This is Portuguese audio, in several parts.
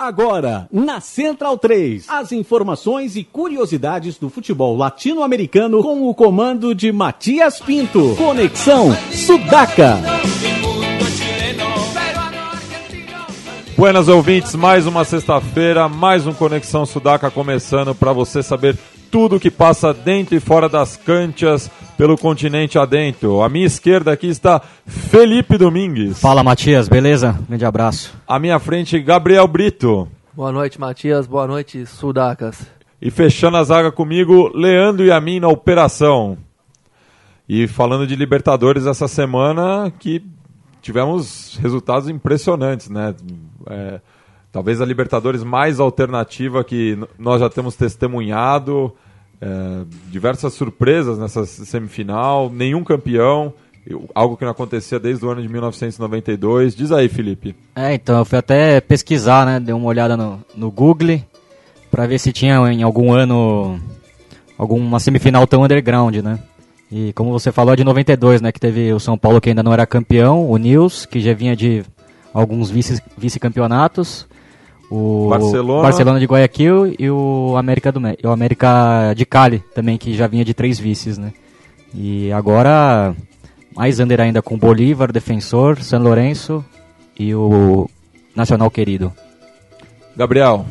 Agora, na Central 3, as informações e curiosidades do futebol latino-americano com o comando de Matias Pinto. Conexão Sudaca. Buenas ouvintes, mais uma sexta-feira, mais um Conexão Sudaca começando para você saber tudo o que passa dentro e fora das canchas pelo continente adentro. À minha esquerda aqui está Felipe Domingues. Fala Matias, beleza? Grande abraço. À minha frente, Gabriel Brito. Boa noite, Matias. Boa noite, Sudacas. E fechando a zaga comigo, Leandro e a mim na operação. E falando de Libertadores essa semana, que tivemos resultados impressionantes, né? É, talvez a Libertadores mais alternativa que nós já temos testemunhado. É, diversas surpresas nessa semifinal, nenhum campeão, algo que não acontecia desde o ano de 1992. Diz aí, Felipe. É, então eu fui até pesquisar, né? Dei uma olhada no, no Google para ver se tinha em algum ano alguma semifinal tão underground, né? E como você falou, é de 92, né? Que teve o São Paulo que ainda não era campeão, o Nils, que já vinha de alguns vice-campeonatos. Vice o Barcelona. Barcelona de Guayaquil e o América do o América de Cali também que já vinha de três vices, né? E agora mais under ainda com Bolívar, Defensor, São Lourenço e o Nacional Querido. Gabriel.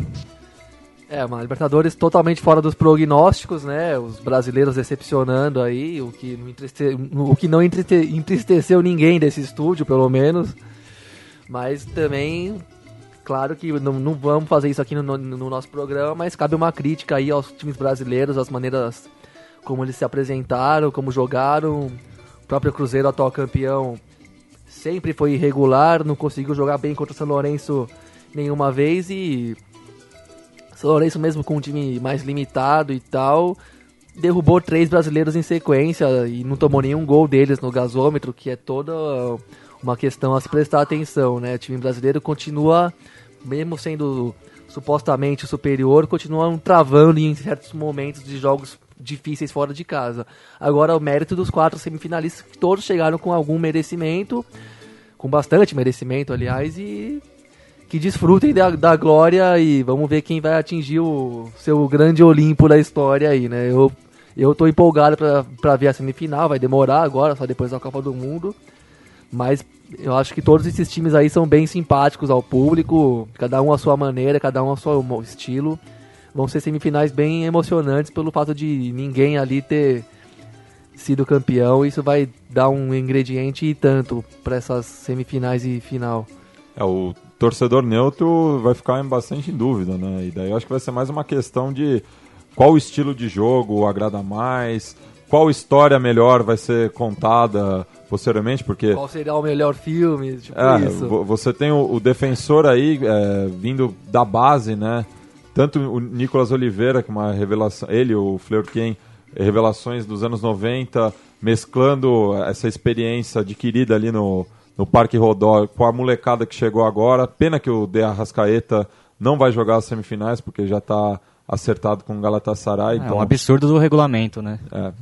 É, uma Libertadores totalmente fora dos prognósticos, né? Os brasileiros decepcionando aí, o que não, entriste... o que não entristeceu ninguém desse estúdio, pelo menos. Mas também Claro que não, não vamos fazer isso aqui no, no, no, nosso programa, mas cabe uma crítica aí aos times brasileiros, as maneiras como eles se apresentaram, como jogaram. O próprio Cruzeiro, atual campeão, sempre foi irregular, não conseguiu jogar bem contra o São Lourenço nenhuma vez e São Lourenço mesmo com um time mais limitado e tal, derrubou três brasileiros em sequência e não tomou nenhum gol deles no gasômetro, que é toda uma questão a se prestar atenção, né? O time brasileiro continua mesmo sendo supostamente superior, continuam travando em certos momentos de jogos difíceis fora de casa. Agora, o mérito dos quatro semifinalistas, que todos chegaram com algum merecimento, com bastante merecimento, aliás, e que desfrutem da, da glória e vamos ver quem vai atingir o seu grande Olimpo da história aí, né? Eu, eu tô empolgado para ver a semifinal, vai demorar agora, só depois da Copa do Mundo, mas eu acho que todos esses times aí são bem simpáticos ao público, cada um à sua maneira, cada um ao seu estilo. Vão ser semifinais bem emocionantes pelo fato de ninguém ali ter sido campeão. Isso vai dar um ingrediente e tanto para essas semifinais e final. É, o torcedor neutro vai ficar bastante em dúvida, né? E daí eu acho que vai ser mais uma questão de qual estilo de jogo agrada mais, qual história melhor vai ser contada posteriormente, porque... Qual seria o melhor filme, tipo é, isso. Você tem o, o defensor aí, é, vindo da base, né? Tanto o Nicolas Oliveira, que é uma revelação, ele, o Fleur Ken, revelações dos anos 90, mesclando essa experiência adquirida ali no, no Parque Rodó com a molecada que chegou agora. Pena que o De Arrascaeta não vai jogar as semifinais, porque já está acertado com o Galatasaray. É então... um absurdo do regulamento, né? É.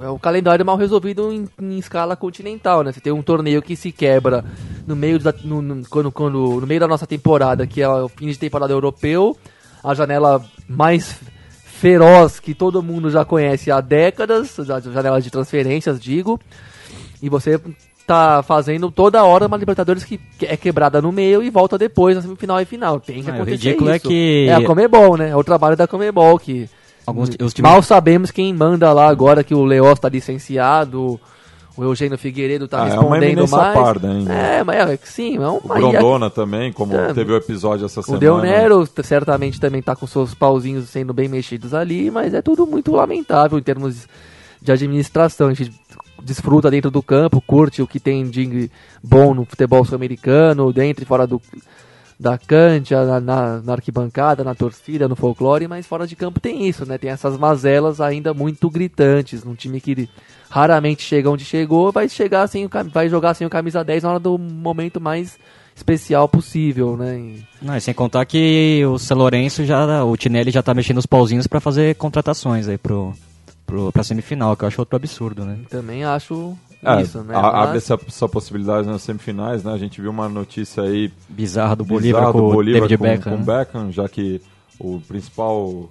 É o calendário mal resolvido em, em, escala continental, né? Você tem um torneio que se quebra no meio da, no, no, quando, quando, no meio da nossa temporada, que é o fim de temporada europeu, a janela mais feroz que todo mundo já conhece há décadas, a janela de transferências, digo, e você tá fazendo toda hora uma Libertadores que é quebrada no meio e volta depois na semifinal e final. Tem que ah, acontecer o ridículo é isso. é que... É a Comebol, né? É o trabalho da Comebol que Alguns, times... Mal sabemos quem manda lá agora que o Leó está licenciado, o Eugênio Figueiredo está ah, respondendo é mais. Parda ainda. É, mas é, sim, é um, o Grondona também, como é, teve o episódio essa semana. O Del Nero certamente também está com seus pauzinhos sendo bem mexidos ali, mas é tudo muito lamentável em termos de administração. A gente desfruta dentro do campo, curte o que tem de bom no futebol sul-americano, dentro e fora do da cancha, na, na, na, arquibancada, na torcida, no folclore, mas fora de campo tem isso, né? Tem essas mazelas ainda muito gritantes, num time que raramente chega onde chegou, vai chegar sem o, vai jogar sem o camisa 10 na hora do momento mais especial possível, né? E... Não, e sem contar que o São Lourenço já, o Tinelli já tá mexendo os pauzinhos para fazer contratações aí pro, pro, pra semifinal, que eu acho outro absurdo, né? Também acho É, isso, né? a- Abre essa, essa possibilidade nas semifinais, né? A gente viu uma notícia aí Bizarra do Bolívar bizarra com do o Bolívar David com, Beckham. com né? Beckham, já que o principal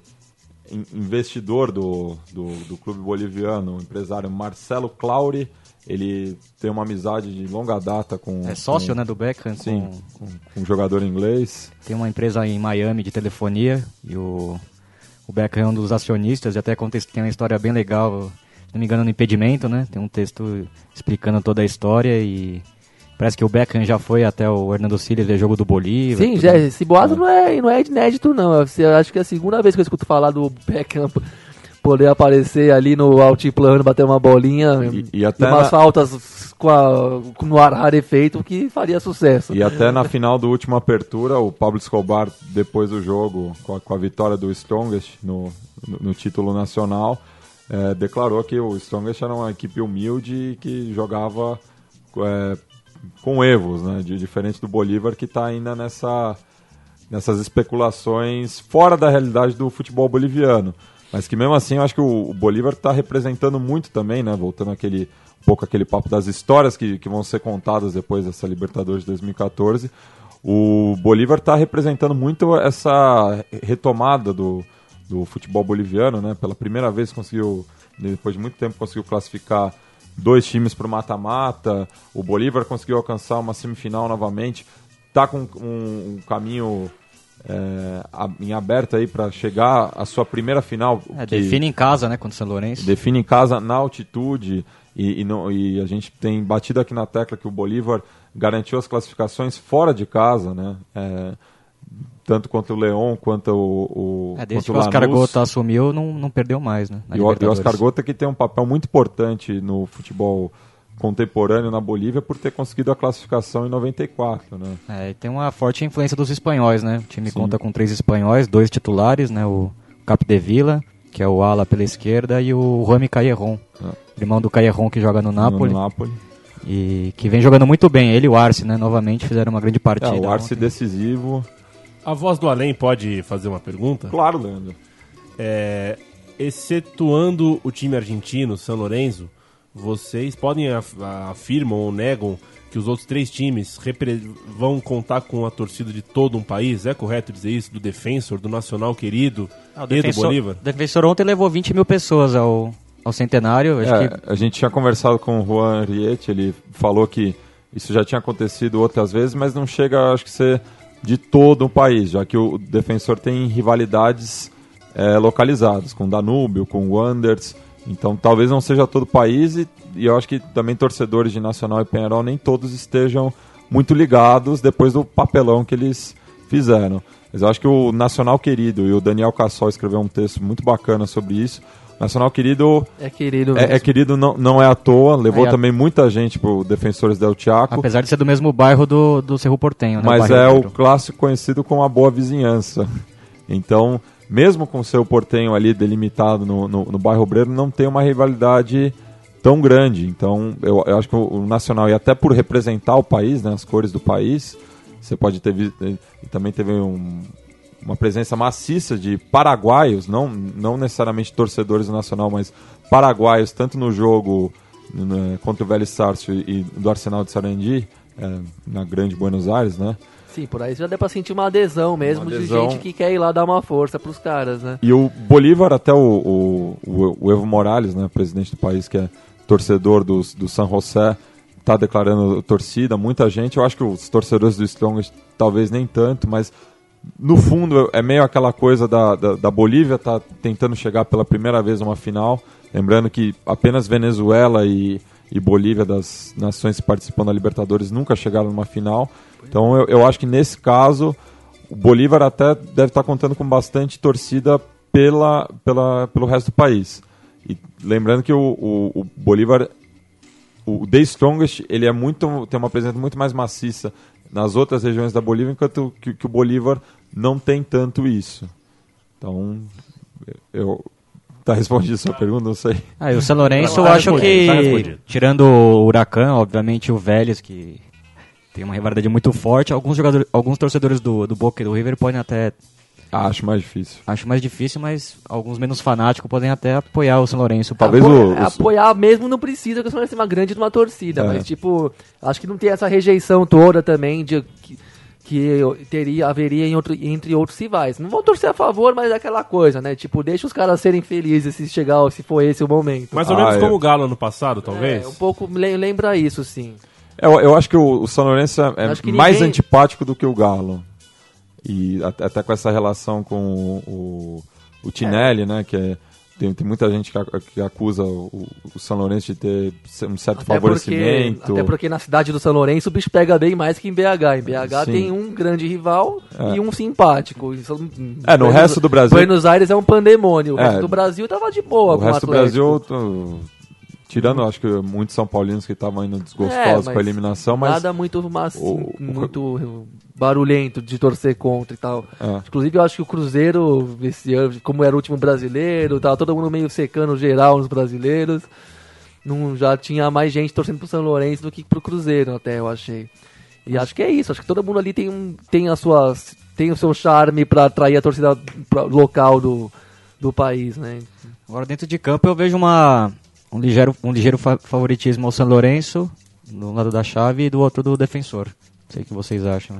in- investidor do, do, do clube boliviano, o empresário Marcelo Clauri, ele tem uma amizade de longa data com... É sócio, com, né, do Beckham. Sim, com- com, com um jogador inglês. Tem uma empresa em Miami de telefonia e o, o Beckham é um dos acionistas e até acontece, tem uma história bem legal, não me engano, no impedimento, né? Tem um texto explicando toda a história e parece que o Beckham já foi até o Hernando Siles ver jogo do Bolívar. Sim, já, esse boato não é, não é inédito, não. Eu acho que é a segunda vez que eu escuto falar do Beckham poder aparecer ali no altiplano, bater uma bolinha E- e até umas na- faltas com a, com no ar rarefeito que faria sucesso. E até na final do último apertura, o Pablo Escobar, depois do jogo, com a, com a vitória do Strongest no, no, no título nacional, eh, declarou que o Strongest era uma equipe humilde que jogava eh, com evos, né? De, diferente do Bolívar, que está ainda nessa, nessas especulações fora da realidade do futebol boliviano. Mas que mesmo assim eu acho que o, o Bolívar está representando muito também, né? Voltando aquele um pouco aquele papo das histórias que, que vão ser contadas depois dessa Libertadores de 2014. O Bolívar está representando muito essa retomada do, do futebol boliviano, né? Pela primeira vez conseguiu, depois de muito tempo, conseguiu classificar dois times para o mata-mata. O Bolívar conseguiu alcançar uma semifinal novamente. Está com um, um caminho é, em aberto aí para chegar à sua primeira final. É, define em casa, né, contra o São Lourenço. define em casa na altitude e, e, não- e a gente tem batido aqui na tecla que o Bolívar garantiu as classificações fora de casa, né? É, tanto quanto o Leão quanto o, o É, desde quanto que o Oscar. Gota assumiu, não, não perdeu mais, né? E o, e o. Oscar Gota que tem um papel muito importante no futebol contemporâneo na Bolívia por ter conseguido a classificação em 94, né? É, e tem uma forte influência dos espanhóis, né? O time Sim. conta com três espanhóis, dois titulares, né? O Capdevila, que é o ala pela esquerda, e o Rami Callejon, É. irmão do Callejon que joga no Napoli, No Napoli. e que vem jogando muito bem. Ele e o Arce, né? Novamente fizeram uma grande É, partida. o Arce ontem. decisivo. A voz do além pode fazer uma pergunta? Claro, Leandro. É, excetuando o time argentino, São Lourenço, vocês podem af afirmam ou negam que os outros três times vão contar com a torcida de todo um país? É correto dizer isso? Do Defensor, do Nacional Querido Ah, e do defensor, Bolívar? o defensor ontem levou 20 mil pessoas ao, ao centenário. Acho É, que A gente tinha conversado com o Juan Riet, ele falou que isso já tinha acontecido outras vezes, mas não chega, acho que, ser de todo o país, já que o defensor tem rivalidades é, localizadas, com Danúbio, com Wanderers, então talvez não seja todo o país e, e eu acho que também torcedores de Nacional e Penharol nem todos estejam muito ligados depois do papelão que eles fizeram. Mas eu acho que o Nacional Querido e o Daniel Cassol escreveu um texto muito bacana sobre isso. Nacional Querido É querido é, é querido, não, não é à toa, levou É, também muita gente pro Defensores del Chaco, apesar de ser do mesmo bairro do, do Cerro Portenho, né? mas bairro é o clássico conhecido como a boa vizinhança. Então, mesmo com o seu Portenho ali delimitado no, no, no bairro Obreiro, não tem uma rivalidade tão grande. Então, eu, eu acho que o, o Nacional, e até por representar o país, né, as cores do país, você pode ter visto, e também teve um, uma presença maciça de paraguaios, não, não necessariamente torcedores do Nacional, mas paraguaios, tanto no jogo né, contra o Vélez Sarsfield e do Arsenal de Sarandi, é, na grande Buenos Aires, né? Sim, por aí já deu pra sentir uma adesão mesmo Uma de adesão. gente que quer ir lá dar uma força pros caras, né? E o Bolívar, até o, o, o- o Evo Morales, né, presidente do país, que é torcedor dos, do San José, está declarando torcida, muita gente. Eu acho que os torcedores do Strongest talvez nem tanto, mas no fundo é meio aquela coisa da, da, da Bolívia tá tentando chegar pela primeira vez a uma final. Lembrando que apenas Venezuela e, e Bolívia, das nações que participam da Libertadores, nunca chegaram numa final. Então eu, eu acho que nesse caso o Bolívar até deve estar contando com bastante torcida pela, pela, pelo resto do país. E lembrando que o, o, o Bolívar, o The Strongest, ele é muito, tem uma presença muito mais maciça nas outras regiões da Bolívia, enquanto que, que o Bolívar não tem tanto isso. Então, eu. Tá respondida a sua pergunta? Não sei. Ah, e o São Lourenço, Tá eu acho respondido, tá que, respondido. tirando o Huracan, obviamente o Vélez, que tem uma rivalidade muito forte, alguns jogadores, alguns torcedores do, do Boca e do River podem até Acho mais difícil. Acho mais difícil, mas alguns menos fanáticos podem até apoiar o São Lourenço. Talvez Apo- o- é, o- apoiar mesmo não precisa, porque o São Lourenço é uma grande de uma torcida, É. mas tipo, acho que não tem essa rejeição toda também de que, que teria haveria em outro, entre outros rivais. Não vão torcer a favor, mas é aquela coisa, né? Tipo, deixa os caras serem felizes se chegar, se for esse o momento. Mais ou Ah, menos eu- como o Galo ano passado, talvez. É, um pouco le- lembra isso, sim. Eu, eu acho que o, o São Lourenço é é mais ninguém- antipático do que o Galo. E até, com essa relação com o, o, o Tinelli, né? Que é- tem, tem muita gente que, acusa o, o São Lourenço de ter um certo Até porque, favorecimento. até porque na cidade do São Lourenço o bicho pega bem mais que em BH. Em BH Sim. tem um grande rival É. e um simpático. São- É, no Buenos- resto do Brasil- Buenos Aires é um pandemônio. O É. resto do Brasil tava de boa O resto do Atlético. Brasil, tô- tirando acho que muitos São Paulinos que estavam indo É, desgostosos mas com a eliminação, mas Nada muito, mas, o- o- muito barulhento de torcer contra e tal. É. Inclusive, eu acho que o Cruzeiro, esse ano, como era o último brasileiro, tava todo mundo meio secando geral nos brasileiros. Não, já tinha mais gente torcendo pro São Lourenço do que pro Cruzeiro, até, eu achei. E acho que é isso, acho que todo mundo ali tem, um, tem, as suas, tem o seu charme pra atrair a torcida local do, do país, né? Agora dentro de campo eu vejo uma, um ligeiro, um ligeiro fa- favoritismo ao São Lourenço, do lado da chave e do outro do defensor. Não sei o que vocês acham.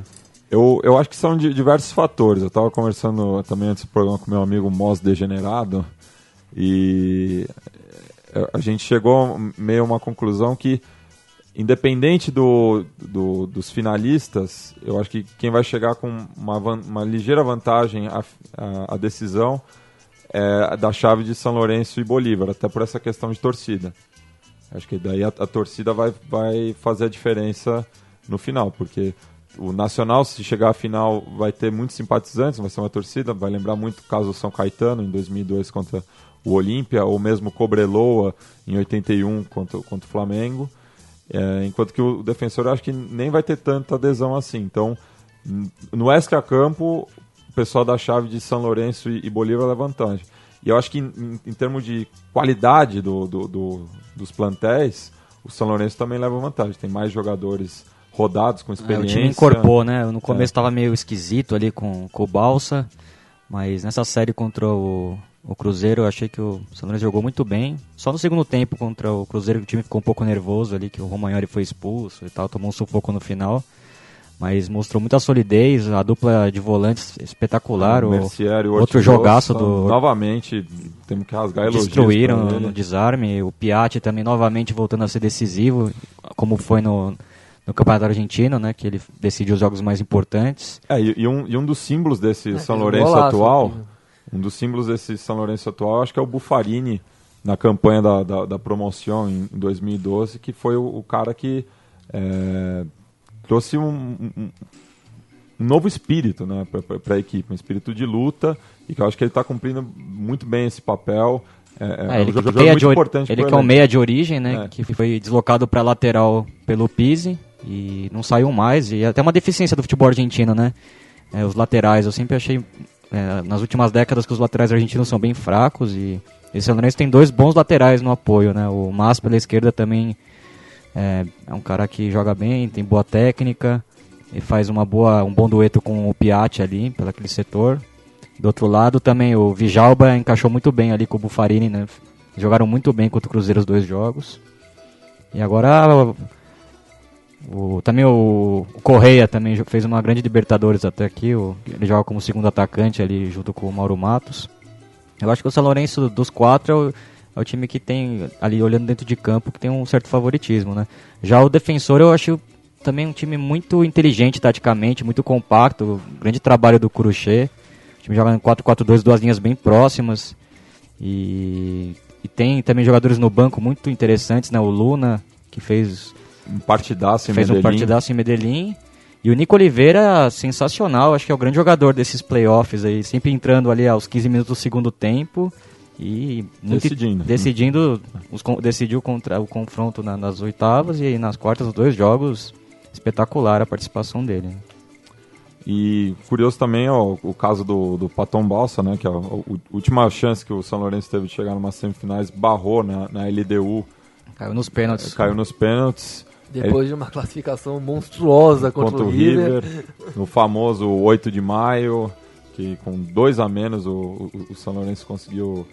Eu, eu acho que são de diversos fatores. Eu estava conversando também antes do programa com meu amigo Mos Degenerado e eh, a gente chegou meio a uma conclusão que, independente do, do- dos finalistas, eu acho que quem vai chegar com uma, uma ligeira vantagem à à decisão é da chave de São Lourenço e Bolívar, até por essa questão de torcida. Acho que daí a, a torcida vai, vai fazer a diferença no final, porque o Nacional, se chegar à final, vai ter muitos simpatizantes, vai ser uma torcida, vai lembrar muito o caso do São Caetano em 2002 contra o Olímpia, ou mesmo Cobreloa em 81 contra, contra o Flamengo. É, enquanto que o defensor acho que nem vai ter tanta adesão assim. Então, no extra campo, o pessoal da chave de São Lourenço e, e Bolívar leva vantagem. E eu acho que em- em termos de qualidade do, do- do- dos plantéis, o São Lourenço também leva vantagem. Tem mais jogadores rodados, com É, o experiência. time incorporou, né? No começo estava meio esquisito ali com, com o Balsa, mas nessa série contra o, o Cruzeiro eu achei que o São Lourenço jogou muito bem. Só no segundo tempo contra o Cruzeiro que o time ficou um pouco nervoso ali, que o Romagnoli foi expulso e tal, tomou um sufoco no final. Mas mostrou muita solidez, a dupla de volantes espetacular. o o, Mercier o outro jogaço do- Novamente, temos que rasgar elogios. destruíram no desarme. O Piatti também novamente voltando a ser decisivo, como foi no, no Campeonato Argentino, né? Que ele decidiu os jogos mais importantes. É, e, e um, e um dos símbolos desse É, São um Lourenço golaço atual, um dos símbolos desse São Lourenço atual, acho que é o Buffarini, na campanha da, da, da promoção em, em 2012, que foi o, o cara que é, trouxe um, um- um- um novo espírito né, para a equipe, um espírito de luta, e que eu acho que ele está cumprindo muito bem esse papel. É, é É, um ele que, jogador meia muito de importante ele que é um elenco. meia de origem, né? É. Que foi deslocado para lateral pelo Pise e não saiu mais. E é até uma deficiência do futebol argentino, né? É, os laterais, eu sempre achei é, nas últimas décadas que os laterais argentinos são bem fracos e esse São Lourenço tem dois bons laterais no apoio, né? O Mas pela esquerda também é, é um cara que joga bem, tem boa técnica e faz uma boa, um bom dueto com o Piatti ali, pelo aquele setor. Do outro lado também o Vijalba encaixou muito bem ali com o Buffarini, né? Jogaram muito bem contra o Cruzeiro os dois jogos. E agora o, também o, Correia também fez uma grande Libertadores até aqui. o- ele joga como segundo atacante ali junto com o Mauro Matos. Eu acho que o São Lourenço dos quatro é o, é o time que tem, ali olhando dentro de campo, que tem um certo favoritismo, né? Já o defensor eu acho também um time muito inteligente taticamente, muito compacto, grande trabalho do Curuchet. O time joga em 4-4-2, duas linhas bem próximas. E, e tem também jogadores no banco muito interessantes, né? O Luna, que fez, Um partidaço em fez um Medellín. partidaço em Medellín. E o Nico Oliveira, sensacional, acho que é o grande jogador desses playoffs aí, sempre entrando ali aos 15 minutos do segundo tempo e Decidindo. decidindo os decidiu contra o confronto na- nas oitavas e aí nas quartas os dois jogos espetacular a participação dele. E curioso também ó, o caso do, do Paton Balsa, né, que é a, a última chance que o São Lourenço teve de chegar numa semifinais, barrou na, na LDU, Caiu nos pênaltis. caiu nos pênaltis Depois de uma classificação monstruosa contra, contra o River. no famoso 8 de maio, que com dois a menos o, o, o São Lourenço conseguiu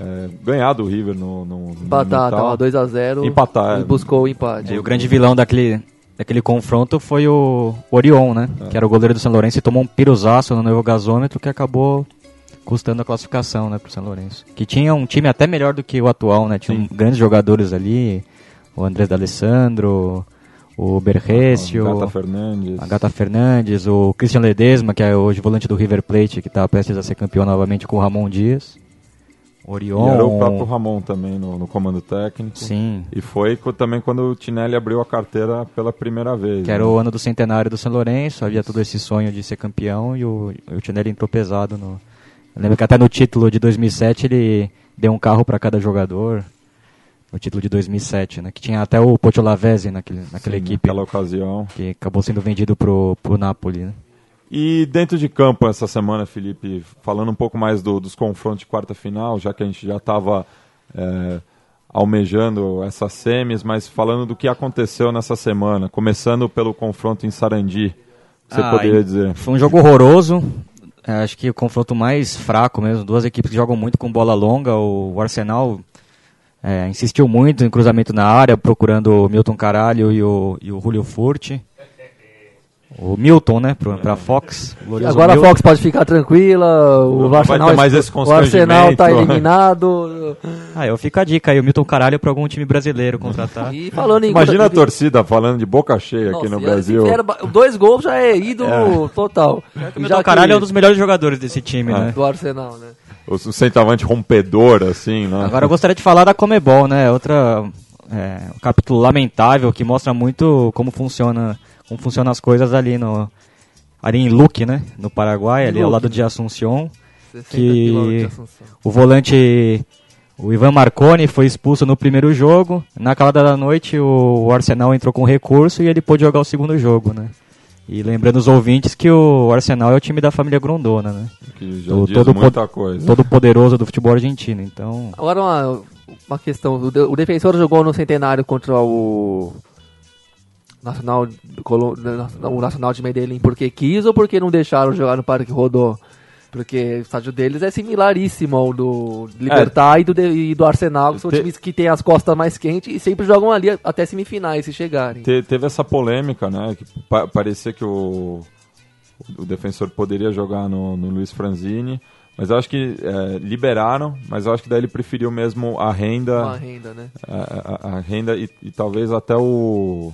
é, ganhar do River no, no, no Empatar, Monumental. tava 2x0. Empatar, E é. buscou o empate. E o grande vilão daquele, daquele confronto foi o Orion, né? Que era o goleiro do São Lourenço e tomou um piruzaço no novo gasômetro que acabou custando a classificação, né, pro São Lourenço. Que tinha um time até melhor do que o atual, né? Tinha um- grandes jogadores ali, o Andrés D'Alessandro, o Berrécio, Gata Fernandes. a Gata Fernandes, o Christian Ledesma, que é hoje volante do River Plate, que tá prestes a ser campeão novamente com o Ramon Dias. E Orion. era o próprio Ramon também no, no comando técnico. Sim. E foi também quando o Tinelli abriu a carteira pela primeira vez. Que era né? o ano do centenário do São Lourenço, havia todo esse sonho de ser campeão e o, o Tinelli entrou pesado. No... Eu lembro que até no título de 2007 ele deu um carro para cada jogador. No título de 2007, né? Que tinha até o Pocholavese naquele, naquela Sim, equipe Naquela ocasião. que acabou sendo vendido pro, pro Napoli, né? E dentro de campo essa semana, Felipe, falando um pouco mais do- dos confrontos de quarta final, já que a gente já estava almejando essas semis, mas falando do que aconteceu nessa semana, começando pelo confronto em Sarandi, o você Ah, poderia dizer? Foi um jogo horroroso. É, acho que o confronto mais fraco mesmo. Duas equipes que jogam muito com bola longa. O Arsenal é, insistiu muito em cruzamento na área, procurando o Milton Caralho e o, e o Julio Furti. O Milton, né, pro, pra Fox. Agora a Milton. Fox pode ficar tranquila, o Não Arsenal, ter mais esse o Arsenal tá eliminado. Ah, eu fico a dica aí, o Milton Caralho pra algum time brasileiro contratar. E falando em Imagina a torcida falando de boca cheia aqui Nossa, no e Brasil. ba- dois gols já é ídolo total. O Já Milton que- Caralho é um dos melhores jogadores desse time, Ah. né? do Arsenal, né? O, centroavante rompedor, assim, né? Agora eu gostaria de falar da Comebol, né? Outra é, um capítulo lamentável que mostra muito como funciona, como funcionam as coisas ali no ali em Luque, né? No Paraguai, ali ao Luque, lado né? de Assunção. 60 Que- de Assunção. O volante o Ivan Marconi foi expulso no primeiro jogo. Na calada da noite o Arsenal entrou com recurso e ele pôde jogar o segundo jogo, né? E lembrando os ouvintes que o Arsenal é o time da família Grondona, né? Que já O- diz todo muita coisa. Todo poderoso do futebol argentino. Então, Agora uma, uma questão. O, de- o defensor jogou no centenário contra o Nacional, o Nacional de Medellín porque quis ou porque não deixaram jogar no Parque Rodó? Porque o estádio deles é similaríssimo ao do Libertar e, do, e do Arsenal, que são Te- times que têm as costas mais quentes e sempre jogam ali até semifinais se chegarem. Te- teve essa polêmica, né? Que pa- parecia que o, o defensor poderia jogar no, no Luiz Franzini, mas eu acho que é, liberaram, mas eu acho que daí ele preferiu mesmo a renda, Uma renda, né? a, a- a renda e, e talvez até o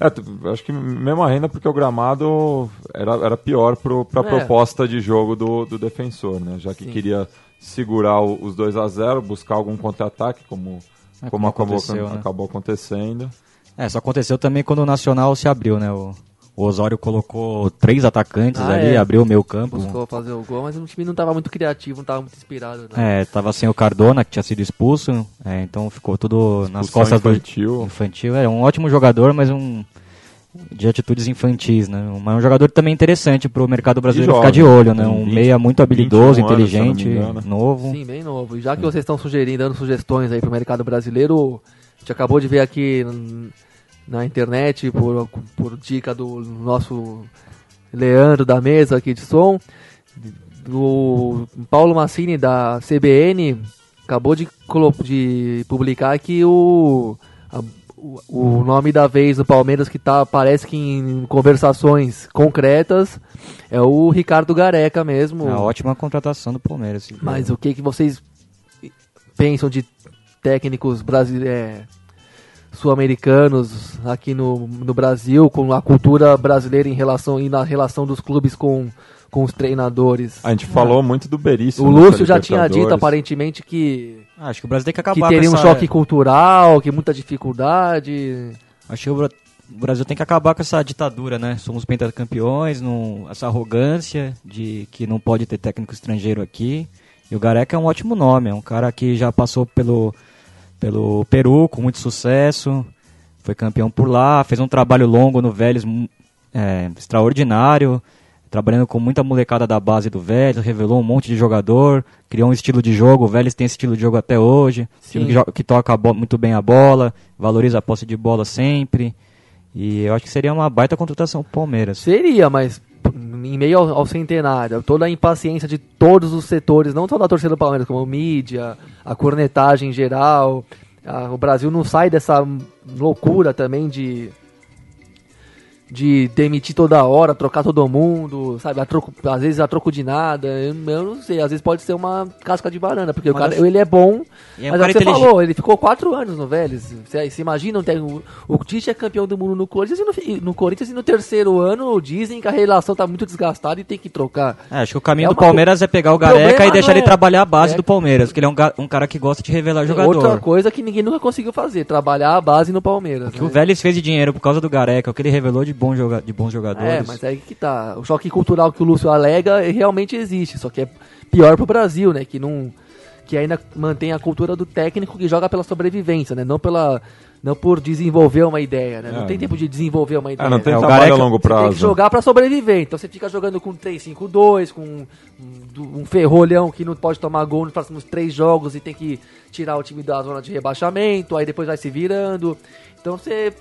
é, acho que mesmo a renda porque o gramado era, era pior para a É. proposta de jogo do, do defensor, né? Já que Sim. queria segurar o- os 2 a 0 buscar algum contra-ataque, como, É, como como acabou, aconteceu, né? acabou acontecendo. É, isso aconteceu também quando o Nacional se abriu, né? O, o Osório colocou três atacantes Ah, ali, é. abriu o meio campo. Buscou fazer o gol, mas o time não estava muito criativo, não estava muito inspirado. Né? É, tava sem o Cardona, que tinha sido expulso, é, então ficou tudo nas Expulsão costas infantil. do infantil. É um ótimo jogador, mas um de atitudes infantis, né? Mas um jogador também interessante pro mercado brasileiro jovem, ficar de olho, né? Um 20, meia muito habilidoso, 21 anos, se eu não me inteligente, engano. novo. Sim, bem novo. E já que vocês estão sugerindo, dando sugestões aí pro mercado brasileiro, a gente acabou de ver aqui na internet, por, por dica do nosso Leandro da mesa aqui de som, do Paulo Massini da CBN, acabou de, de publicar que o, a- o, o nome da vez do Palmeiras que tá, parece que em conversações concretas é o Ricardo Gareca mesmo. É uma ótima contratação do Palmeiras. Mas o que, que vocês pensam de técnicos brasileiros, sul-americanos aqui no, no Brasil, com a cultura brasileira em relação e na relação dos clubes com, com os treinadores? A gente falou muito do Berício. o nessa Lúcio já tinha dito aparentemente que, Ah, acho que o Brasil tem que que acabar teria com um choque cultural, que muita dificuldade. Acho que o Brasil tem que acabar com essa ditadura, né? Somos pentacampeões, não, essa arrogância de que não pode ter técnico estrangeiro aqui. E o Gareca é um ótimo nome, é um cara que já passou pelo, pelo Peru com muito sucesso, foi campeão por lá, fez um trabalho longo no Vélez mu- é, extraordinário, trabalhando com muita molecada da base do Vélez, revelou um monte de jogador, criou um estilo de jogo, o Vélez tem esse estilo de jogo até hoje, Sim. que, que toca muito bem a bola, valoriza a posse de bola sempre. E eu acho que seria uma baita contratação pro Palmeiras. Seria, mas em meio ao, ao, centenário, toda a impaciência de todos os setores, não só da torcida do Palmeiras, como a mídia, a cornetagem em geral. A, o Brasil não sai dessa loucura também de de demitir toda hora, trocar todo mundo, sabe? A troco, às vezes a troco de nada. Eu, eu, não sei, às vezes pode ser uma casca de banana, porque mas o cara, ele é bom, é mas é o que você falou, ele ficou quatro anos no Vélez. Você, você imagina, tem, o, o Tite é campeão do mundo no Corinthians, e no, no, Corinthians e no terceiro ano dizem que a relação tá muito desgastada e tem que trocar. É, acho que o caminho é do Palmeiras é pegar o Gareca e deixar ele é. trabalhar a base é. do Palmeiras, porque ele é um, um, cara que gosta de revelar jogador. Outra coisa que ninguém nunca conseguiu fazer, trabalhar a base no Palmeiras. O que né? o Vélez fez de dinheiro por causa do Gareca, o que ele revelou de, bom joga de bons jogadores jogadores. É, mas aí que tá. O choque cultural que o Lúcio alega realmente existe, só que é pior pro Brasil, né? Que não. Que ainda mantém a cultura do técnico que joga pela sobrevivência, né? Não pela. Não por desenvolver uma ideia, né? É, não tem tempo de desenvolver uma ideia. É, não tem é, trabalho a longo prazo. Tem que jogar para sobreviver. Então você fica jogando com 3-5-2, com um, um ferrolhão que não pode tomar gol nos próximos três jogos e tem que tirar o time da zona de rebaixamento, aí depois vai se virando. Então você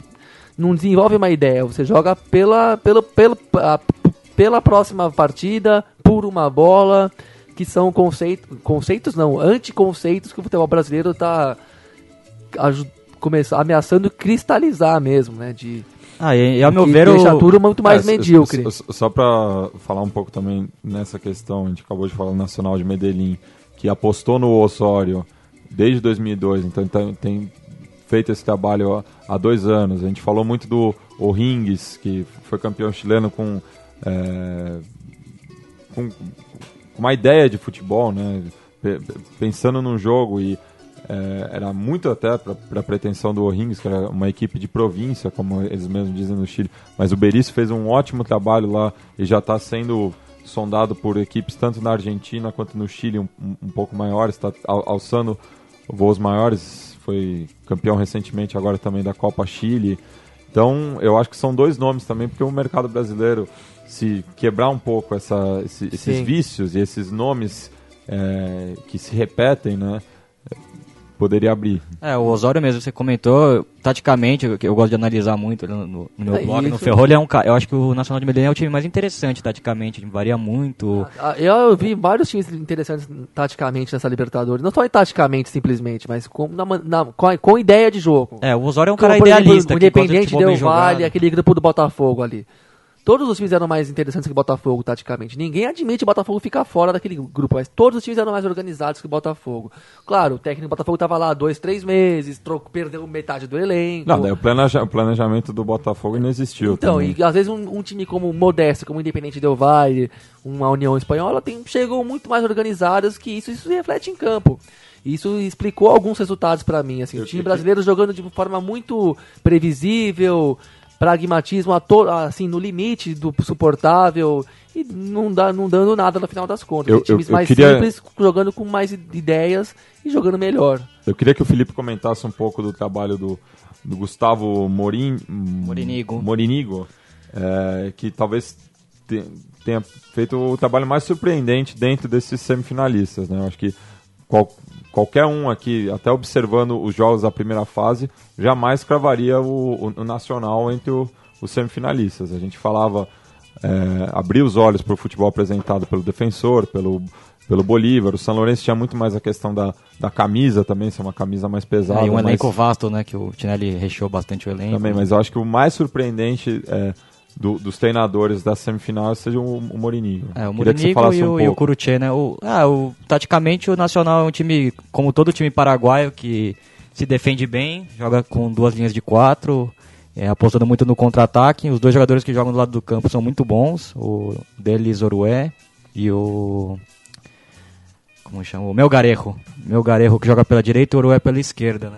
não desenvolve uma ideia, você joga pela, pela, pela, pela próxima partida, por uma bola, que são conceitos, conceitos não, anticonceitos que o futebol brasileiro está ameaçando cristalizar mesmo, né, de... Ah, e, e ao meu ver deixa o... tudo muito mais é, medíocre. Só, só para falar um pouco também nessa questão, a gente acabou de falar do Nacional de Medellín, que apostou no Osório desde 2002, então tem, tem feito esse trabalho há, dois anos. A gente falou muito do O'Rings, que foi campeão chileno com, é, com, com, uma ideia de futebol, né? pensando num jogo e é, era muito até para a pretensão do O'Rings, que era uma equipe de província, como eles mesmos dizem no Chile. Mas o Berício fez um ótimo trabalho lá e já está sendo sondado por equipes tanto na Argentina quanto no Chile um, um pouco maiores, está alçando voos maiores foi campeão recentemente agora também da Copa Chile. Então, eu acho que são dois nomes também, porque o mercado brasileiro, se quebrar um pouco essa, esse, esses vícios e esses nomes é, que se repetem, né? Poderia abrir. É, o Osório mesmo, você comentou, taticamente, eu, eu gosto de analisar muito no, no meu é blog, isso. no Ferrolho é um eu acho que o Nacional de Medellín é o time mais interessante taticamente, varia muito. Ah, eu vi vários times interessantes taticamente nessa Libertadores, não só taticamente simplesmente, mas com, na, na, com, a, com ideia de jogo. É, o Osório é um cara Como, idealista. Exemplo, o Independente deu vale, aquele grupo do Botafogo ali. Todos os times eram mais interessantes que o Botafogo, taticamente. Ninguém admite o Botafogo ficar fora daquele grupo, mas todos os times eram mais organizados que o Botafogo. Claro, o técnico do Botafogo estava lá dois, três meses, trocou, perdeu metade do elenco. Não, daí o, planeja, o planejamento do Botafogo não existiu. Então, também. e às vezes um, um, time como Modesto, como o Independente Del Valle, uma União Espanhola, tem, chegou muito mais organizadas que isso, isso reflete em campo. Isso explicou alguns resultados para mim. Assim, o time brasileiro jogando de forma muito previsível, pragmatismo assim no limite do suportável e não, dá, não dando nada no final das contas. Eu, times eu, eu mais queria... simples, jogando com mais ideias e jogando melhor. Eu queria que o Felipe comentasse um pouco do trabalho do, do Gustavo Morin... Morinigo, Morinigo é, que talvez tenha feito o trabalho mais surpreendente dentro desses semifinalistas. Né? Eu acho que qual, qualquer um aqui, até observando os jogos da primeira fase, jamais cravaria o, o, o Nacional entre o, os semifinalistas. A gente falava, é, abrir os olhos para o futebol apresentado pelo Defensor, pelo, pelo Bolívar. O São Lourenço tinha muito mais a questão da, da camisa também, ser uma camisa mais pesada. É, e um mais... elenco vasto, né, que o Tinelli recheou bastante o elenco. Também, mas eu acho que o mais surpreendente... É, do, dos treinadores da semifinal seja o, o Morinigo. É, o Morinigo e, um o, e o Curuche, né? O, ah, o, taticamente o Nacional é um time, como todo time paraguaio, que se defende bem, joga com duas linhas de quatro, é, apostando muito no contra-ataque. Os dois jogadores que jogam do lado do campo são muito bons, o Delis Orué e o... Como chama? O Melgarejo. Melgarejo que joga pela direita e o Orué pela esquerda, né?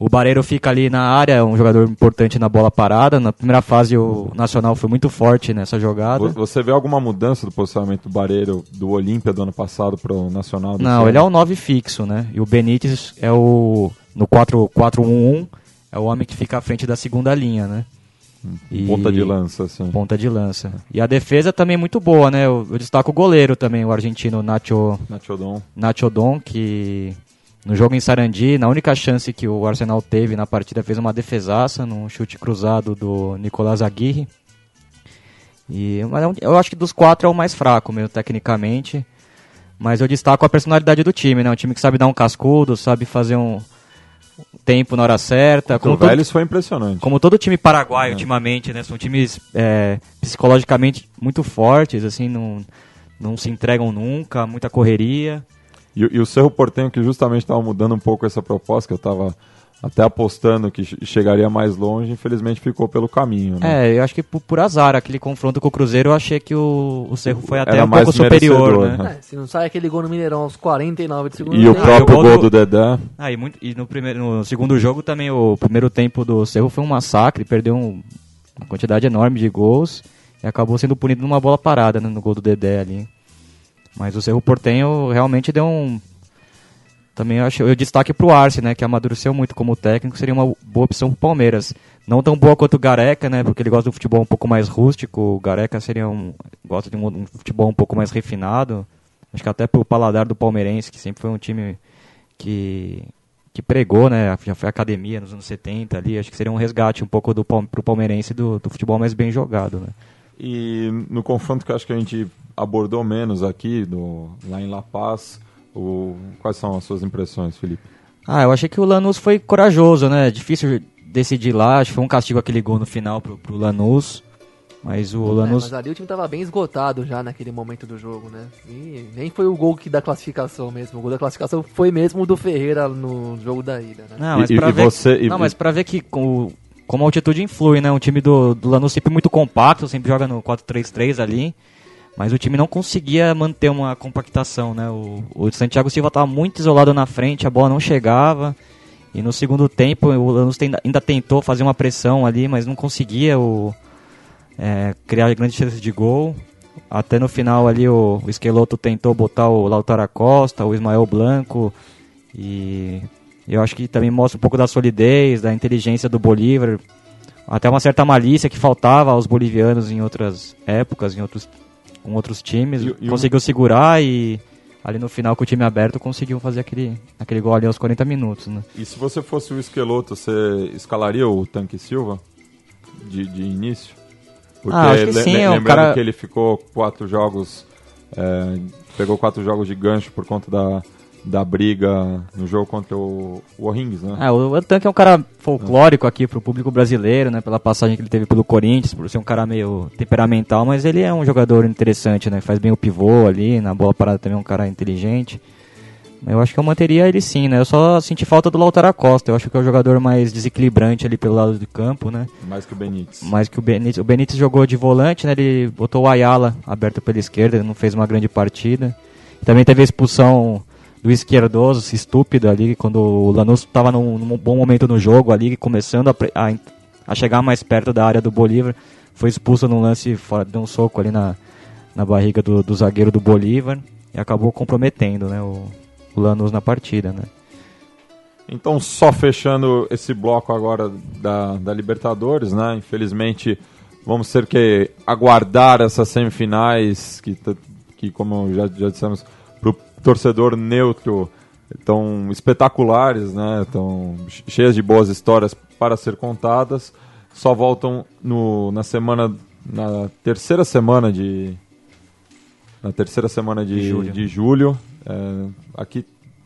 O Bareiro fica ali na área, é um jogador importante na bola parada. Na primeira fase, o Nacional foi muito forte nessa jogada. Você vê alguma mudança do posicionamento do Bareiro do Olímpia do ano passado para o Nacional? Não, ele é o 9 fixo, né? E o Benítez é o. No 4-1-1, é o homem que fica à frente da segunda linha, né? E... Ponta de lança, sim. Ponta de lança. E a defesa também é muito boa, né? Eu, eu destaco o goleiro também, o argentino Nacho, Nacho Don. Nacho Don, que no jogo em Sarandi, na única chance que o Arsenal teve na partida, fez uma defesaça num chute cruzado do Nicolás Aguirre. E, mas é eu acho que dos quatro é o mais fraco mesmo, tecnicamente. Mas eu destaco a personalidade do time, né? Um time que sabe dar um cascudo, sabe fazer um tempo na hora certa. O Como todo, Vélez foi impressionante. como todo time paraguaio ultimamente, né? São times é, psicologicamente muito fortes, assim, não, não se entregam nunca, muita correria. E, e o Cerro Portenho, que justamente estava mudando um pouco essa proposta, que eu estava até apostando que che- chegaria mais longe, infelizmente ficou pelo caminho. Né? É, eu acho que por, por azar, aquele confronto com o Cruzeiro, eu achei que o, o Cerro foi até Era um mais pouco superior, merecedor, né? É, se não sai aquele gol no Mineirão aos 49 de segundo E o tempo, próprio o gol gol do Dedé. Ah, e, muito, e no, primeiro, no segundo jogo também, o primeiro tempo do Cerro foi um massacre, perdeu um- uma quantidade enorme de gols e acabou sendo punido numa bola parada, né, no gol do Dedé ali. Mas o Cerro Portenho realmente deu um... Também eu, acho, eu destaque pro Arce, né, que amadureceu muito como técnico, seria uma boa opção pro Palmeiras. Não tão boa quanto o Gareca, né, porque ele gosta um futebol um pouco mais rústico, o Gareca seria um... gosta de um, um futebol um pouco mais refinado. Acho que até pro paladar do palmeirense, que sempre foi um time que, que pregou, né? Já foi academia nos anos 70 ali. Acho que seria um resgate um pouco do, pro palmeirense do, do futebol mais bem jogado, né? E no confronto que eu acho que a gente abordou menos aqui, do, lá em La Paz, o, quais são as suas impressões, Felipe? Ah, eu achei que o Lanús foi corajoso, né? Difícil decidir lá. Acho que foi um castigo aquele gol no final pro, pro Lanús. Mas o É, Lanús. mas ali o time tava bem esgotado já naquele momento do jogo, né? E nem foi o gol que da classificação mesmo. O gol da classificação foi mesmo o do Ferreira no jogo da ida, né? Não, mas E- pra e ver, você- e- não, mas pra ver que com, como a altitude influi, né? Um time do, do Lanús sempre muito compacto, sempre joga no 4-3-3 ali. Mas o time não conseguia manter uma compactação, né? O, o Santiago Silva estava muito isolado na frente, a bola não chegava. E no segundo tempo o Lanús ainda tentou fazer uma pressão ali, mas não conseguia o, é, criar grandes chances de gol. Até no final ali o, o Esqueloto tentou botar o Lautaro Costa, o Ismael Blanco. E eu acho que também mostra um pouco da solidez, da inteligência do Bolívar. Até uma certa malícia que faltava aos bolivianos em outras épocas, em outros, com outros times. E- e conseguiu segurar e ali no final com o time aberto conseguiu fazer aquele, aquele gol ali aos 40 minutos. Né? E se você fosse o Esqueloto, você escalaria o Tanque Silva de, de início? Porque Ah, acho que sim, le- é lembrando cara- que ele ficou quatro jogos, é, pegou quatro jogos de gancho por conta da, da briga no jogo contra o, O'Rings, né? É, o Tanque é um cara folclórico aqui pro público brasileiro, né? Pela passagem que ele teve pelo Corinthians, por ser um cara meio temperamental, mas ele é um jogador interessante, né? Faz bem o pivô ali, na bola parada também é um cara inteligente. Eu acho que eu manteria ele sim, né? Eu só senti falta do Lautaro Costa. Eu acho que é o jogador mais desequilibrante ali pelo lado do campo, né? Mais que o Benítez. Mais que o Benítez. O Benítez jogou de volante, né? Ele botou o Ayala aberto pela esquerda, ele não fez uma grande partida. Também teve a expulsão do esquerdoso, estúpido ali, quando o Lanús estava num, num bom momento no jogo ali, começando a, a, a chegar mais perto da área do Bolívar. Foi expulso num lance fora, deu um soco ali na, na barriga do, do zagueiro do Bolívar e acabou comprometendo, né? O, o Lanús na partida, né? Então, só fechando esse bloco agora da, da Libertadores, né? Infelizmente, vamos ter que aguardar essas semifinais que, que como já, já dissemos, para o torcedor neutro, tão espetaculares, né? Tão che- cheias de boas histórias para ser contadas. Só voltam no, na semana, na terceira semana de na terceira semana de, De julho. de julho. É, aqui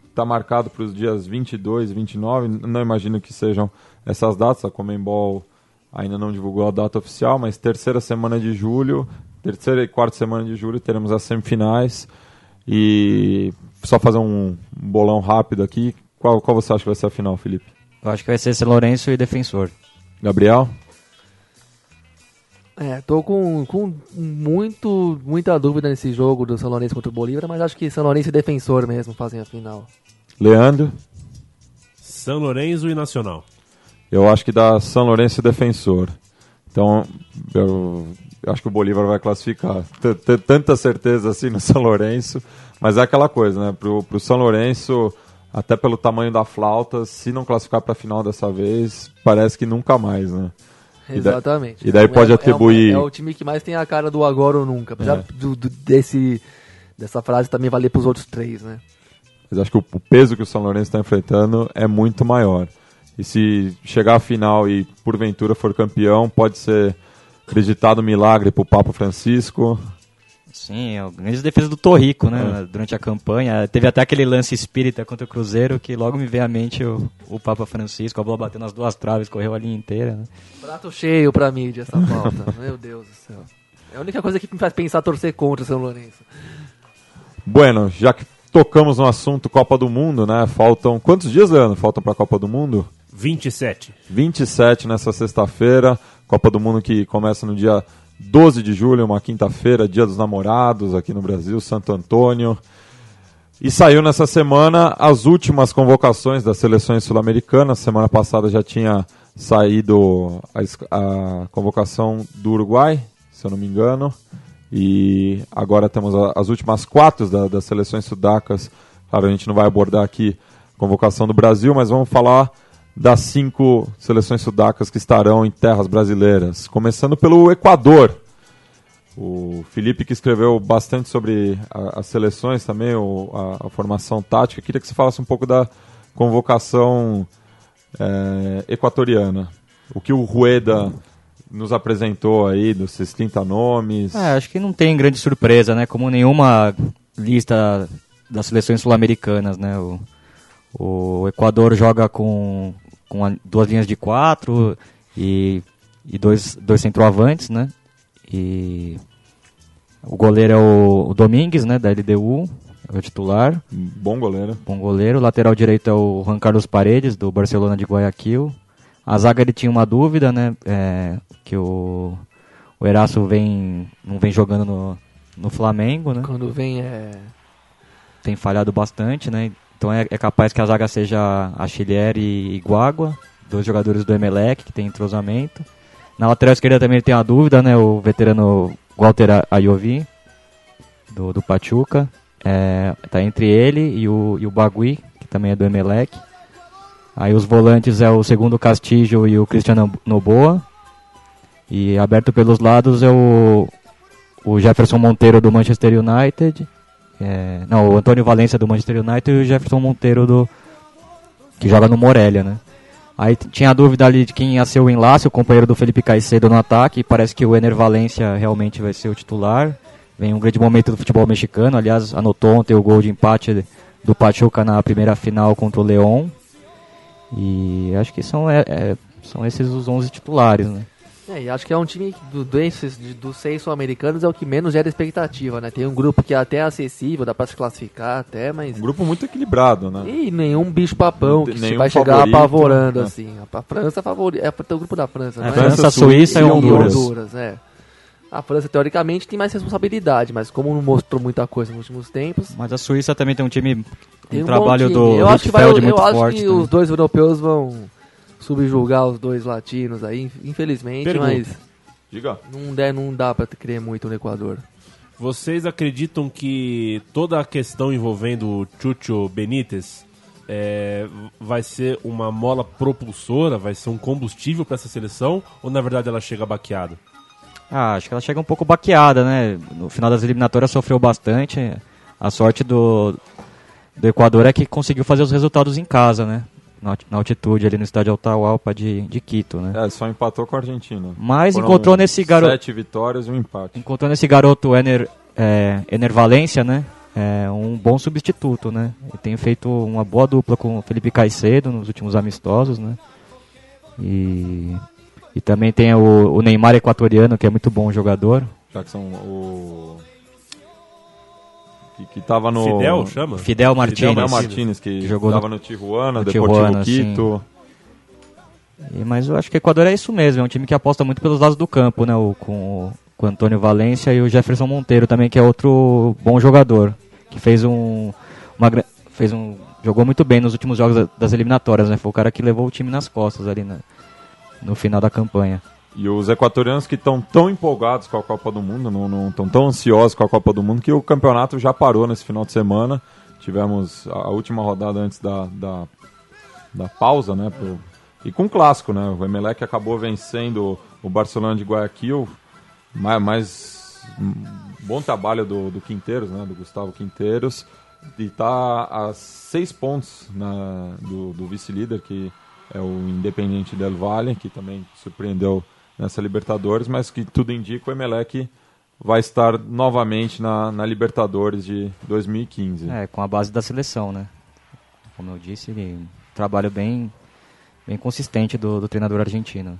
está marcado para os dias 22 e 29. Não imagino que sejam essas datas. A Comembol ainda não divulgou a data oficial, mas terceira semana de julho, terceira e quarta semana de julho, teremos as semifinais. E só fazer um bolão rápido aqui. Qual, qual você acha que vai ser a final, Felipe? Eu acho que vai ser São Lourenço e Defensor. Gabriel? É, tô com, com muito, muita dúvida nesse jogo do São Lourenço contra o Bolívar, mas acho que São Lourenço e Defensor mesmo fazem a final. Leandro? São Lourenço e Nacional. Eu acho que dá São Lourenço e Defensor. Então, eu, eu acho que o Bolívar vai classificar. T- t- Tanta certeza assim no São Lourenço, mas é aquela coisa, né? Pro, pro São Lourenço, até pelo tamanho da flauta, se não classificar para a final dessa vez, parece que nunca mais, né? Exatamente. e daí É- pode é- atribuir- É, o time que mais tem a cara do agora ou nunca. Apesar É. do, do- desse, dessa frase também valer pros outros três, né? Mas acho que o, o peso que o São Lourenço está enfrentando é muito maior. E se chegar à final e porventura for campeão, pode ser acreditado milagre para o Papa Francisco. Sim, é o grande defesa do Torrico, né? Durante a campanha. Teve até aquele lance espírita contra o Cruzeiro que logo me veio à mente o, o Papa Francisco, a bola bateu nas duas traves, correu a linha inteira. Né? Prato cheio pra mídia essa pauta. Meu Deus do céu. É a única coisa que me faz pensar torcer contra o São Lourenço. Bueno, já que tocamos no assunto Copa do Mundo, né? Faltam quantos dias, Leandro? Faltam para a Copa do Mundo? 27. 27 nessa sexta-feira. Copa do Mundo que começa no dia 12 de julho, uma quinta-feira, Dia dos Namorados aqui no Brasil, Santo Antônio. E saiu nessa semana as últimas convocações das seleções sul-americanas. Semana passada já tinha saído a, a convocação do Uruguai, se eu não me engano. E agora temos a- as últimas quatro da- das seleções sudacas. Claro, a gente não vai abordar aqui a convocação do Brasil, mas vamos falar das cinco seleções sudacas que estarão em terras brasileiras. Começando pelo Equador. O Felipe que escreveu bastante sobre as seleções também, o- a, a formação tática. Queria que você falasse um pouco da convocação é, equatoriana. O que o Rueda nos apresentou aí, dos seus 30 nomes. É, acho que não tem grande surpresa, né? Como nenhuma lista das seleções sul-americanas, né? O, o Equador joga com, com a- duas linhas de quatro e, e dois, dois centroavantes, né? E o goleiro é o, o Domingues, né? Da LDU, é o titular. Bom goleiro. Bom goleiro. O lateral direito é o Juan Carlos Paredes, do Barcelona de Guayaquil. A zaga ele tinha uma dúvida, né? É, que o, o Eraço vem, não vem jogando no, no Flamengo, né? Quando vem é. Tem falhado bastante, né? Então é, é capaz que a zaga seja a Chilier e Guagua, dois jogadores do Emelec que tem entrosamento. Na lateral esquerda também tem uma dúvida, né? O veterano Walter Ayovi, do, do Pachuca. É, tá entre ele e o, e o Bagui, que também é do Emelec. Aí os volantes é o segundo Castillo e o Cristiano Noboa. E aberto pelos lados é o, o Jefferson Monteiro do Manchester United. É, não, o Antônio Valência do Manchester United e o Jefferson Monteiro do que joga no Morelia, né? Aí tinha a dúvida ali de quem ia ser o enlace, o companheiro do Felipe Caicedo no ataque. Parece que o Ener Valência realmente vai ser o titular. Vem um grande momento do futebol mexicano. Aliás, anotou ontem o gol de empate do Pachuca na primeira final contra o León. E acho que são, é, é, são esses os 11 titulares, né? É, e acho que é um time que do, desses, de- dos seis sul-americanos é o que menos gera expectativa, né? Tem um grupo que é até acessível, dá pra se classificar até, mas. Um grupo muito equilibrado, né? E nenhum bicho papão que Nenhum vai chegar favorito, apavorando né? assim. A, França é favorita. É o grupo da França, É, não é? França, Suíça e Honduras. Honduras, é. A França, teoricamente, tem mais responsabilidade, mas como não mostrou muita coisa nos últimos tempos. Mas a Suíça também tem um time, Tem um um trabalho bom do time. Eu acho que, vai, eu muito acho forte. que os dois europeus vão subjugar os dois latinos aí, infelizmente, Pergunta. mas Diga. não, dá, não dá pra crer muito no Equador. Vocês acreditam que toda a questão envolvendo o Chucho Benítez é, vai ser uma mola propulsora, vai ser um combustível para essa seleção? Ou na verdade ela chega baqueada? Ah, acho que ela chega um pouco baqueada, né? No final das eliminatórias sofreu bastante. A sorte do, do Equador é que conseguiu fazer os resultados em casa, né? Na, alti- na altitude ali no estádio Atahualpa de, de Quito, né? É, só empatou com a Argentina. Mas Foram encontrou nesse garoto, Sete vitórias e um empate. encontrou nesse garoto Ener, é, Ener Valência, né? É um bom substituto, né? Ele tem feito uma boa dupla com o Felipe Caicedo nos últimos amistosos, né? E, e também tem o, o Neymar equatoriano, que é muito bom jogador. Jackson, o. Que, que tava no. Fidel chama? Fidel Martínez. Fidel Martínez, que Que jogou tava no- no, Tijuana, no Deportivo Tijuana, Quito. E- Mas eu acho que o Equador é isso mesmo, é um time que aposta muito pelos lados do campo, né? O, com, o, com o Antônio Valência e o Jefferson Monteiro também, que é outro bom jogador, que fez um, uma, fez um jogou muito bem nos últimos jogos da- das eliminatórias, né? Foi o cara que levou o time nas costas ali na- no final da campanha. E os equatorianos que estão tão empolgados com a Copa do Mundo, não estão tão ansiosos com a Copa do Mundo, que o campeonato já parou nesse final de semana. Tivemos a, última rodada antes da, da, da pausa, né? pro- e com um clássico, né? O Emelec acabou vencendo o Barcelona de Guayaquil, mais, mais um bom trabalho do, do Quinteiros, né? Do Gustavo Quinteiros. E está a seis pontos na, do, do vice-líder, que é o Independiente del Valle, que também surpreendeu nessa Libertadores, mas que tudo indica o Emelec vai estar novamente na, na Libertadores de 2015. É, com a base da seleção, né? Como eu disse, um trabalho bem, bem consistente do, do treinador argentino.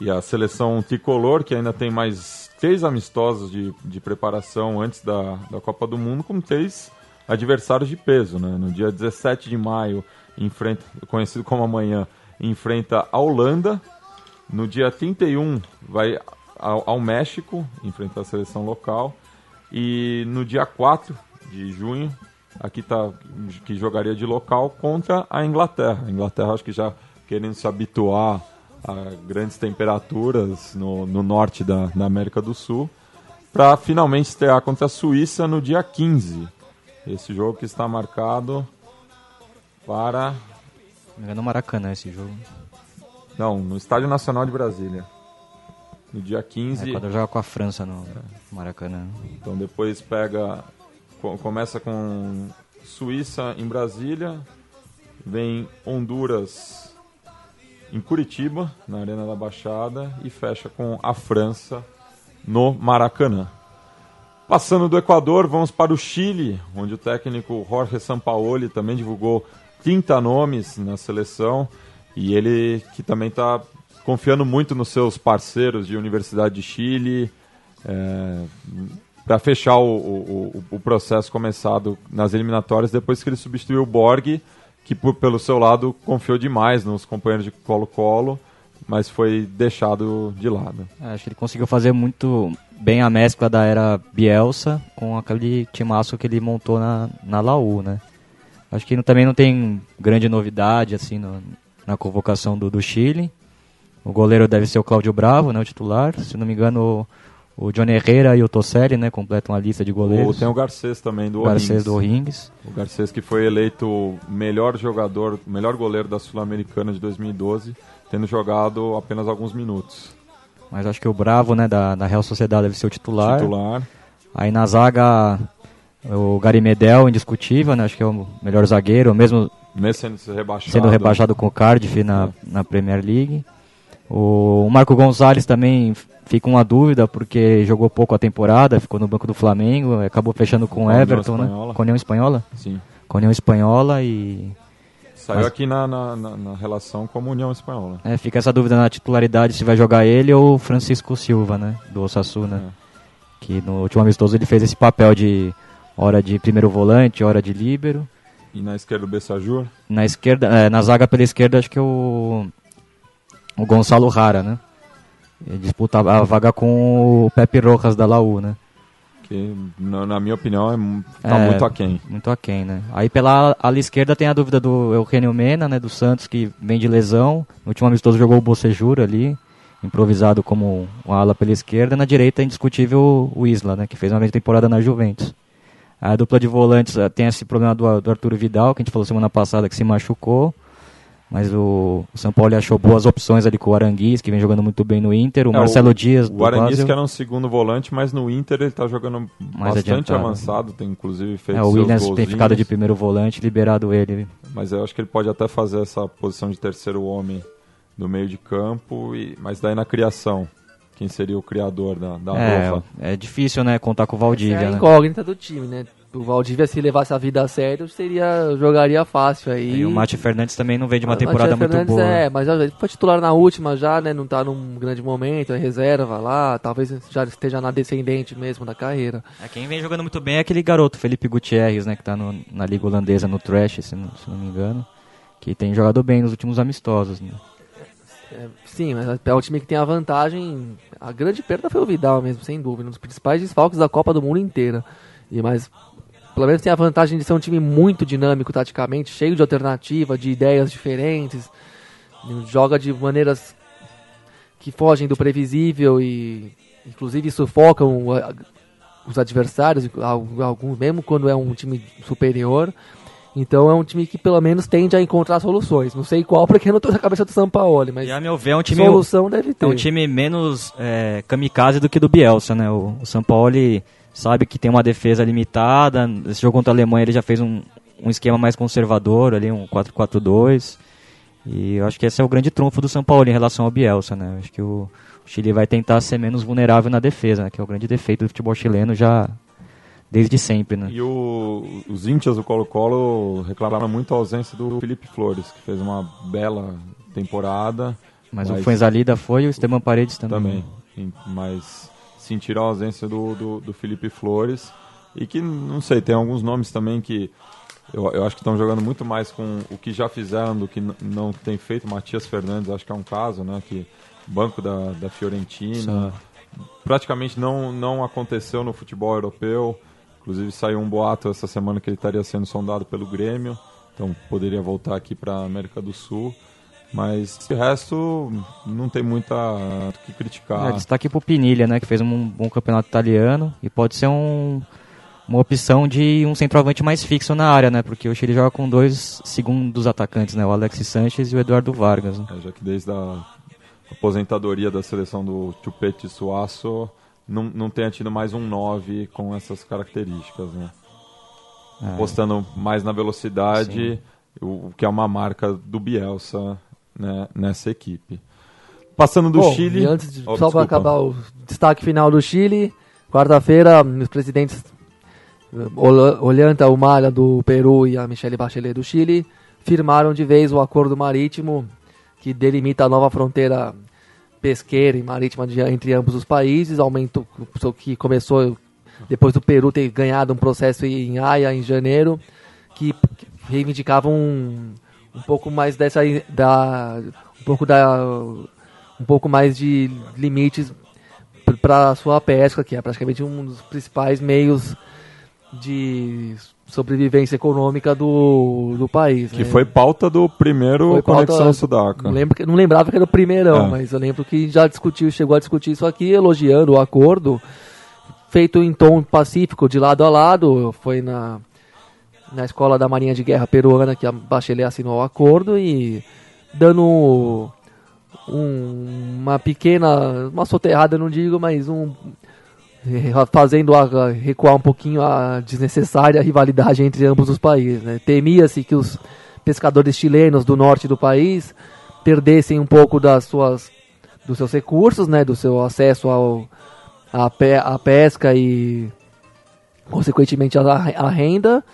E a seleção tricolor, que ainda tem mais três amistosos de, de preparação antes da, da Copa do Mundo, com três adversários de peso. Né? No dia 17 de maio, enfrenta, conhecido como amanhã, enfrenta a Holanda. No dia 31, vai ao, ao México, enfrentar a seleção local. E no dia 4 de junho, aqui tá que jogaria de local contra a Inglaterra. A Inglaterra acho que já querendo se habituar a grandes temperaturas no, no norte da, América do Sul, para finalmente estrear contra a Suíça no dia 15. Esse jogo que está marcado para. É no Maracanã esse jogo. Não, no Estádio Nacional de Brasília. No dia 15. É quando joga com a França no Maracanã. Então depois pega. Começa com Suíça em Brasília. Vem Honduras em Curitiba, na Arena da Baixada. E fecha com a França no Maracanã. Passando do Equador, vamos para o Chile, onde o técnico Jorge Sampaoli também divulgou 30 nomes na seleção. E ele que também está confiando muito nos seus parceiros de Universidade de Chile é, para fechar o, o, o, processo começado nas eliminatórias depois que ele substituiu o Borg, que por, pelo seu lado confiou demais nos companheiros de Colo-Colo, mas foi deixado de lado. É, acho que ele conseguiu fazer muito bem a mescla da era Bielsa com aquele timaço que ele montou na, na Laú, né? Acho que também não tem grande novidade assim no, na convocação do, do Chile. O goleiro deve ser o Cláudio Bravo, né, o titular. Se não me engano, o, o Johnny Herrera e o Tosselli, né, completam a lista de goleiros. O, tem o Garcês também, do Garcês do Rings. O Garcês que foi eleito melhor jogador, melhor goleiro da Sul-Americana de 2012, tendo jogado apenas alguns minutos. Mas acho que o Bravo, né, da, da Real Sociedade deve ser o titular. Titular. Aí na zaga, o Gary Medel, indiscutível, né, acho que é o melhor zagueiro, mesmo mesmo sendo rebaixado, sendo rebaixado com o Cardiff na, na Premier League. O Marco Gonzalez também fica uma dúvida, porque jogou pouco a temporada, ficou no banco do Flamengo, acabou fechando com o Everton, né? Com a União Espanhola? Sim. Com a União Espanhola e... Saiu Mas... aqui na, na, na, na, relação como União Espanhola. É, fica essa dúvida na titularidade se vai jogar ele ou Francisco Silva, né? Do Osasuna. É. Que no último amistoso ele fez esse papel de hora de primeiro volante, hora de líbero. E na esquerda o Bessajur? Na esquerda, é, na zaga pela esquerda acho que é o, o Gonçalo Rara, né? Ele disputa a vaga com o Pepe Rojas da Laú, né? Que, na, na minha opinião, é, tá é, muito aquém. Muito aquém, né? Aí pela ala esquerda tem a dúvida do Eugenio Mena, né? Do Santos, que vem de lesão. No último amistoso jogou o Bocejura ali, improvisado como uma ala pela esquerda. Na direita, indiscutível, o Isla, né? Que fez uma mesma temporada na Juventus. A dupla de volantes eh, tem esse problema do, do Arturo Vidal, que a gente falou semana passada que se machucou. Mas o, o São Paulo achou boas opções ali com o Aranguiz, que vem jogando muito bem no Inter. O é, Marcelo o, Dias O Aranguiz que era um segundo volante, mas no Inter ele está jogando Mais bastante adiantado. avançado. Tem inclusive feito é, O Williams tem ficado de primeiro volante, liberado ele. Mas eu acho que ele pode até fazer essa posição de terceiro homem no meio de campo, e, mas daí na criação quem seria o criador da, da é, É difícil, né, contar com o Valdívia, é a né? incógnita do time, né? O Valdívia, se levasse a vida a sério, seria, jogaria fácil aí. E o Mate Fernandes também não vem de uma temporada muito Fernandes, boa. É, mas ele foi titular na última já, né? Não tá num grande momento, é reserva lá, talvez já esteja na descendente mesmo da carreira. É, quem vem jogando muito bem é aquele garoto, Felipe Gutierrez, né? Que tá no, na Liga Holandesa, no Trash, se não, se não me engano. Que tem jogado bem nos últimos amistosos, né? É, sim, mas é o time que tem a vantagem. A grande perda foi o Vidal mesmo, sem dúvida. Um dos principais desfalques da Copa do Mundo inteira. E, mas pelo menos tem a vantagem de ser um time muito dinâmico taticamente, cheio de alternativa, de ideias diferentes. Joga de maneiras que fogem do previsível e inclusive sufocam os adversários, alguns mesmo quando é um time superior. Então é um time que pelo menos tende a encontrar soluções. Não sei qual, porque eu não estou na cabeça do São Paulo, mas e a meu ver é um time solução deve ter. É um time menos é, kamikaze do que do Bielsa, né? O, o São Paulo sabe que tem uma defesa limitada. Esse jogo contra a Alemanha ele já fez um, um esquema mais conservador ali, um 4-4-2. E eu acho que esse é o grande trunfo do São Paulo em relação ao Bielsa, né? Eu acho que o, o Chile vai tentar ser menos vulnerável na defesa, né, que é o grande defeito do futebol chileno já desde sempre, né? E o, os índios do Colo-Colo reclamaram muito a ausência do Felipe Flores, que fez uma bela temporada. Mas, mas o Fuenzalida foi e o Esteban Paredes também. Também, mas sentiram a ausência do, do, do Felipe Flores. E que, não sei, tem alguns nomes também que eu, eu acho que estão jogando muito mais com o que já fizeram do que não tem feito. Matias Fernandes, acho que é um caso, né? Que banco da, da Fiorentina. Sim. Praticamente não, não aconteceu no futebol europeu. Inclusive saiu um boato essa semana que ele estaria sendo sondado pelo Grêmio. Então poderia voltar aqui para a América do Sul. Mas de resto, não tem muita o que criticar. É, destaque pro Pinilha, né? Que fez um bom campeonato italiano e pode ser um, uma opção de um centroavante mais fixo na área, né? Porque o Chile joga com dois segundos atacantes, né? O Alex Sanches e o Eduardo Vargas. Né? É, já que desde a aposentadoria da seleção do Chupete Suaço não, não tenha tido mais um 9 com essas características, né? É. Apostando mais na velocidade, o, o que é uma marca do Bielsa né, nessa equipe. Passando do Bom, Chile. E antes de, oh, só para acabar o destaque final do Chile, quarta-feira, os presidentes Olhanta Humala do Peru e a Michelle Bachelet do Chile firmaram de vez o acordo marítimo que delimita a nova fronteira pesqueira e marítima de, entre ambos os países, aumento que começou depois do Peru ter ganhado um processo em Haia em janeiro, que reivindicava um, um pouco mais dessa da um pouco da um pouco mais de limites para a sua pesca, que é praticamente um dos principais meios de sobrevivência econômica do, do país. Que né? foi pauta do primeiro foi Conexão pauta, Sudaca. Não, lembro, não lembrava que era o primeirão, é. mas eu lembro que já discutiu, chegou a discutir isso aqui, elogiando o acordo, feito em tom pacífico, de lado a lado. Foi na, na escola da Marinha de Guerra Peruana que a Bachelet assinou o acordo e dando um, uma pequena, uma soterrada não digo, mas um fazendo a, recuar um pouquinho a desnecessária rivalidade entre ambos os países. Né? Temia-se que os pescadores chilenos do norte do país perdessem um pouco das suas, dos seus recursos, né? do seu acesso ao, à, pe, à pesca e, consequentemente, à, renda,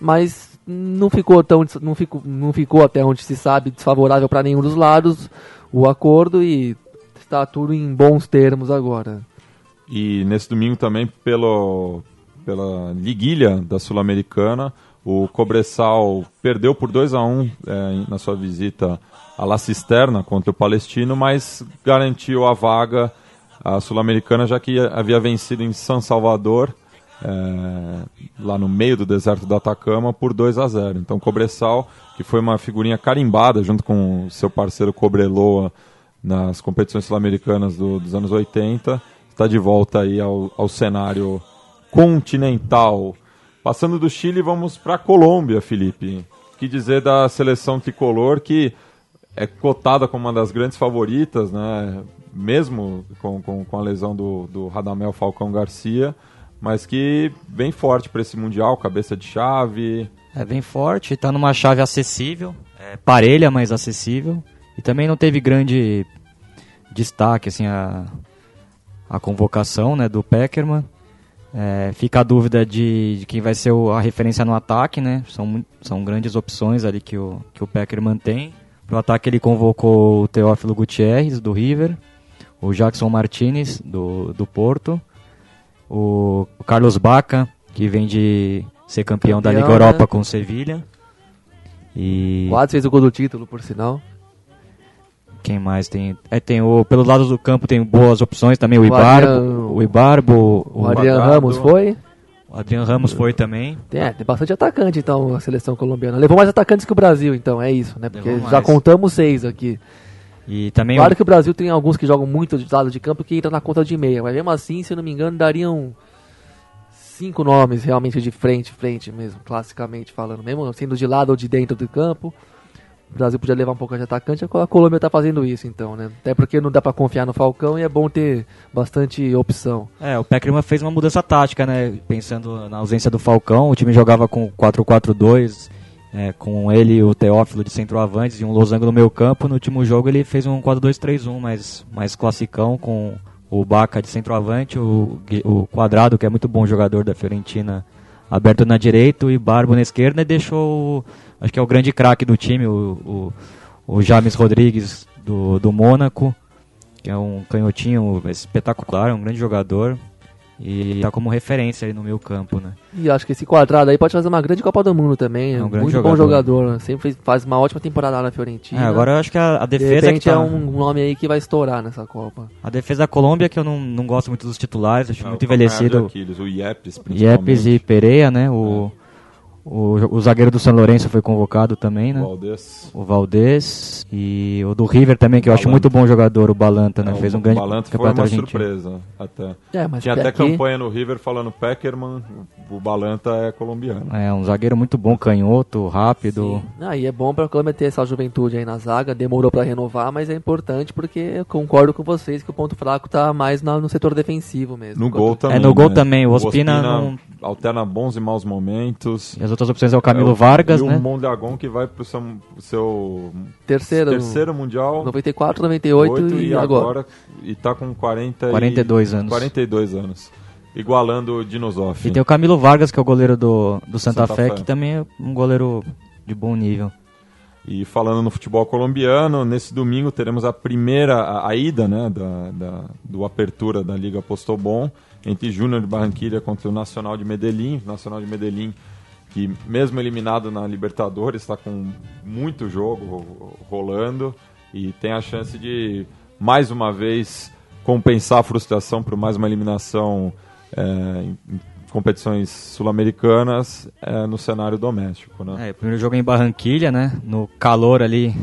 mas não ficou, tão, não, ficou, não ficou, até onde se sabe, desfavorável para nenhum dos lados o acordo e está tudo em bons termos agora. E nesse domingo também, pelo, pela liguilha da Sul-Americana, o Cobressal perdeu por 2 a 1 é, na sua visita à La Cisterna contra o Palestino, mas garantiu a vaga à Sul-Americana, já que havia vencido em São Salvador, é, lá no meio do deserto do Atacama, por 2 a 0. Então, Cobressal, que foi uma figurinha carimbada junto com seu parceiro Cobreloa nas competições sul-americanas do, dos anos 80, está de volta aí ao, ao cenário continental. Passando do Chile, vamos para a Colômbia, Felipe. que dizer da seleção tricolor que é cotada como uma das grandes favoritas, né? mesmo com, com, com a lesão do, do Radamel Falcão Garcia, mas que bem forte para esse Mundial, cabeça de chave. É bem forte, está numa chave acessível, é, parelha, mas acessível. E também não teve grande destaque, assim, a, a convocação né, do Peckerman. É, fica a dúvida de, de, quem vai ser o, a referência no ataque, né? São, são grandes opções ali que o, que o Peckerman tem. Para o ataque ele convocou o Teófilo Gutierrez, do River, o Jackson Martinez, do, do Porto, o, Carlos Baca, que vem de ser campeão, campeão da Liga Europa né? com o Sevilha. E... Quase fez o gol do título, por sinal. Quem mais tem? É, tem o pelo lado do campo tem boas opções também o, o Ibarbo, Adrian, o Ibarbo, o, o Adriano Ramos foi? O Adriano Ramos foi também. Tem, é, tem bastante atacante então a seleção colombiana. Levou mais atacantes que o Brasil, então é isso, né? Porque já contamos seis aqui. E também claro o... que o Brasil tem alguns que jogam muito de lado de campo que entram na conta de meia, mas mesmo assim, se eu não me engano, dariam cinco nomes realmente de frente, frente mesmo, classicamente falando, mesmo sendo de lado ou de dentro do campo. O Brasil podia levar um pouco de atacante, a Colômbia está fazendo isso então, né? Até porque não dá para confiar no Falcão e é bom ter bastante opção. É, o Peckerman fez uma mudança tática, né? Pensando na ausência do Falcão, o time jogava com 4-4-2 é, com ele e o Teófilo de centroavantes e um losango no meio campo. No último jogo ele fez um 4-2-3-1 mais, mais classicão com o Baca de centroavante, o, o Quadrado, que é muito bom jogador da Fiorentina, aberto na direita e Barbo na esquerda e deixou, acho que é o grande craque do time, o, o, o James Rodrigues do, do Mônaco, que é um canhotinho espetacular, é um grande jogador. E tá como referência aí no meu campo, né? E acho que esse quadrado aí pode fazer uma grande Copa do Mundo também. É um muito jogador. bom jogador. Né? Sempre faz uma ótima temporada lá na Fiorentina. É, agora eu acho que a, a defesa. De repente tá... é um nome aí que vai estourar nessa Copa. A defesa da Colômbia, que eu não, não gosto muito dos titulares, acho é, muito envelhecido. Aquiles, o Yepes, Yepes e Pereira, né? O. É. O, o zagueiro do São Lourenço foi convocado também, né? O Valdez. O Valdez. E o do River também, que eu acho muito bom jogador, o Balanta, né? É, Fez um grande Balanta campeonato foi uma argentino. surpresa, até. É, mas Tinha até aqui... campanha no River falando Peckerman, o Balanta é colombiano. É, um zagueiro muito bom, canhoto, rápido. Sim. Ah, e é bom pra Colômbia ter essa juventude aí na zaga, demorou para renovar, mas é importante porque eu concordo com vocês que o ponto fraco tá mais no, no setor defensivo mesmo. No gol também. É, no gol né? também. O Ospina, o Ospina não... alterna bons e maus momentos. E as outras opções é o Camilo é, Vargas, e né? E o Mondragon que vai pro seu, seu terceiro, terceiro mundial. 94, 98 e, e agora. agora. E tá com 40 42 e, anos. 42 anos. Igualando o Dinosoff. E tem o Camilo Vargas, que é o goleiro do, do Santa, Santa Fé, Fé, que também é um goleiro de bom nível. E falando no futebol colombiano, nesse domingo teremos a primeira, a, a ida né, da, da, do Apertura da Liga Postobon, entre Júnior de Barranquilla contra o Nacional de Medellín. O Nacional de Medellín que mesmo eliminado na Libertadores está com muito jogo rolando e tem a chance de mais uma vez compensar a frustração por mais uma eliminação é, em competições sul-americanas é, no cenário doméstico. Né? É, o primeiro jogo é em Barranquilha, né? no calor ali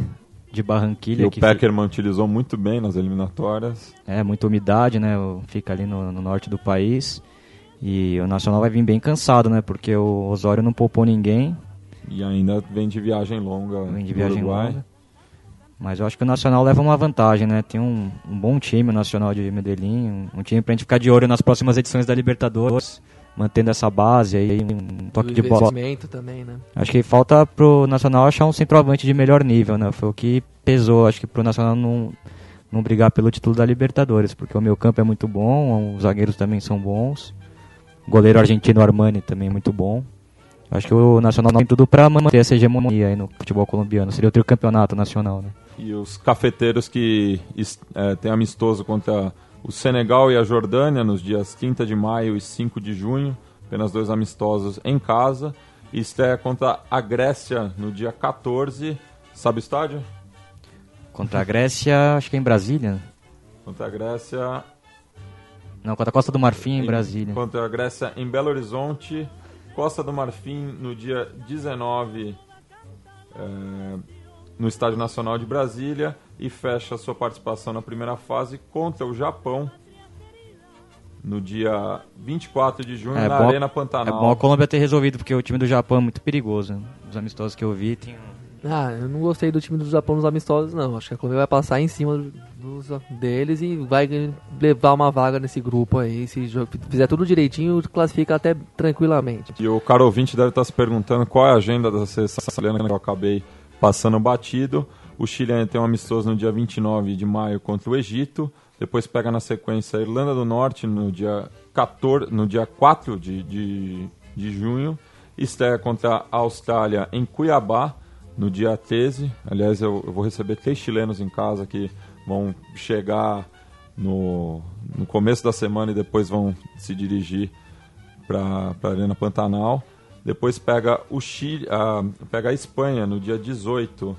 de Barranquilha. E o Peckerman fica... utilizou muito bem nas eliminatórias. É, muita umidade, né? Fica ali no, no norte do país. E o Nacional vai vir bem cansado, né? Porque o Osório não poupou ninguém. E ainda vem de viagem longa. Vem de viagem Uruguai. longa. Mas eu acho que o Nacional leva uma vantagem, né? Tem um, um bom time o Nacional de Medellín, um, um, time pra gente ficar de olho nas próximas edições da Libertadores, mantendo essa base aí, um toque de bola. também, né? Acho que falta pro Nacional achar um centroavante de melhor nível, né? Foi o que pesou, acho que pro Nacional não, não brigar pelo título da Libertadores, porque o meu campo é muito bom, os zagueiros também são bons. O goleiro argentino Armani também muito bom. Acho que o Nacional tem tudo para manter essa hegemonia aí no futebol colombiano. Seria o tricampeonato nacional, né? E os cafeteiros que é, tem amistoso contra o Senegal e a Jordânia nos dias 30 de maio e 5 de junho. Apenas dois amistosos em casa. E estreia contra a Grécia no dia 14. Sabe o estádio? Contra a Grécia, acho que é em Brasília. Contra a Grécia, não, contra a Costa do Marfim, em, em Brasília. Contra a Grécia em Belo Horizonte. Costa do Marfim no dia 19 é, no Estádio Nacional de Brasília e fecha sua participação na primeira fase contra o Japão no dia 24 de junho é, na bom, Arena Pantanal. É bom a Colômbia ter resolvido, porque o time do Japão é muito perigoso. Os amistosos que eu vi tem ah, eu não gostei do time do Japão nos amistosos, não. Acho que a Colômbia vai passar em cima dos, deles e vai levar uma vaga nesse grupo aí. Se fizer tudo direitinho, classifica até tranquilamente. E o caro ouvinte deve estar se perguntando qual é a agenda da seleção que eu acabei passando batido. O Chile tem um amistoso no dia 29 de maio contra o Egito. Depois pega na sequência a Irlanda do Norte no dia, 14, no dia 4 de, de, de junho. Estreia contra a Austrália em Cuiabá no dia 13. Aliás, eu, eu, vou receber três chilenos em casa que vão chegar no, no começo da semana e depois vão se dirigir para a Arena Pantanal. Depois pega o Chile, pega a Espanha no dia 18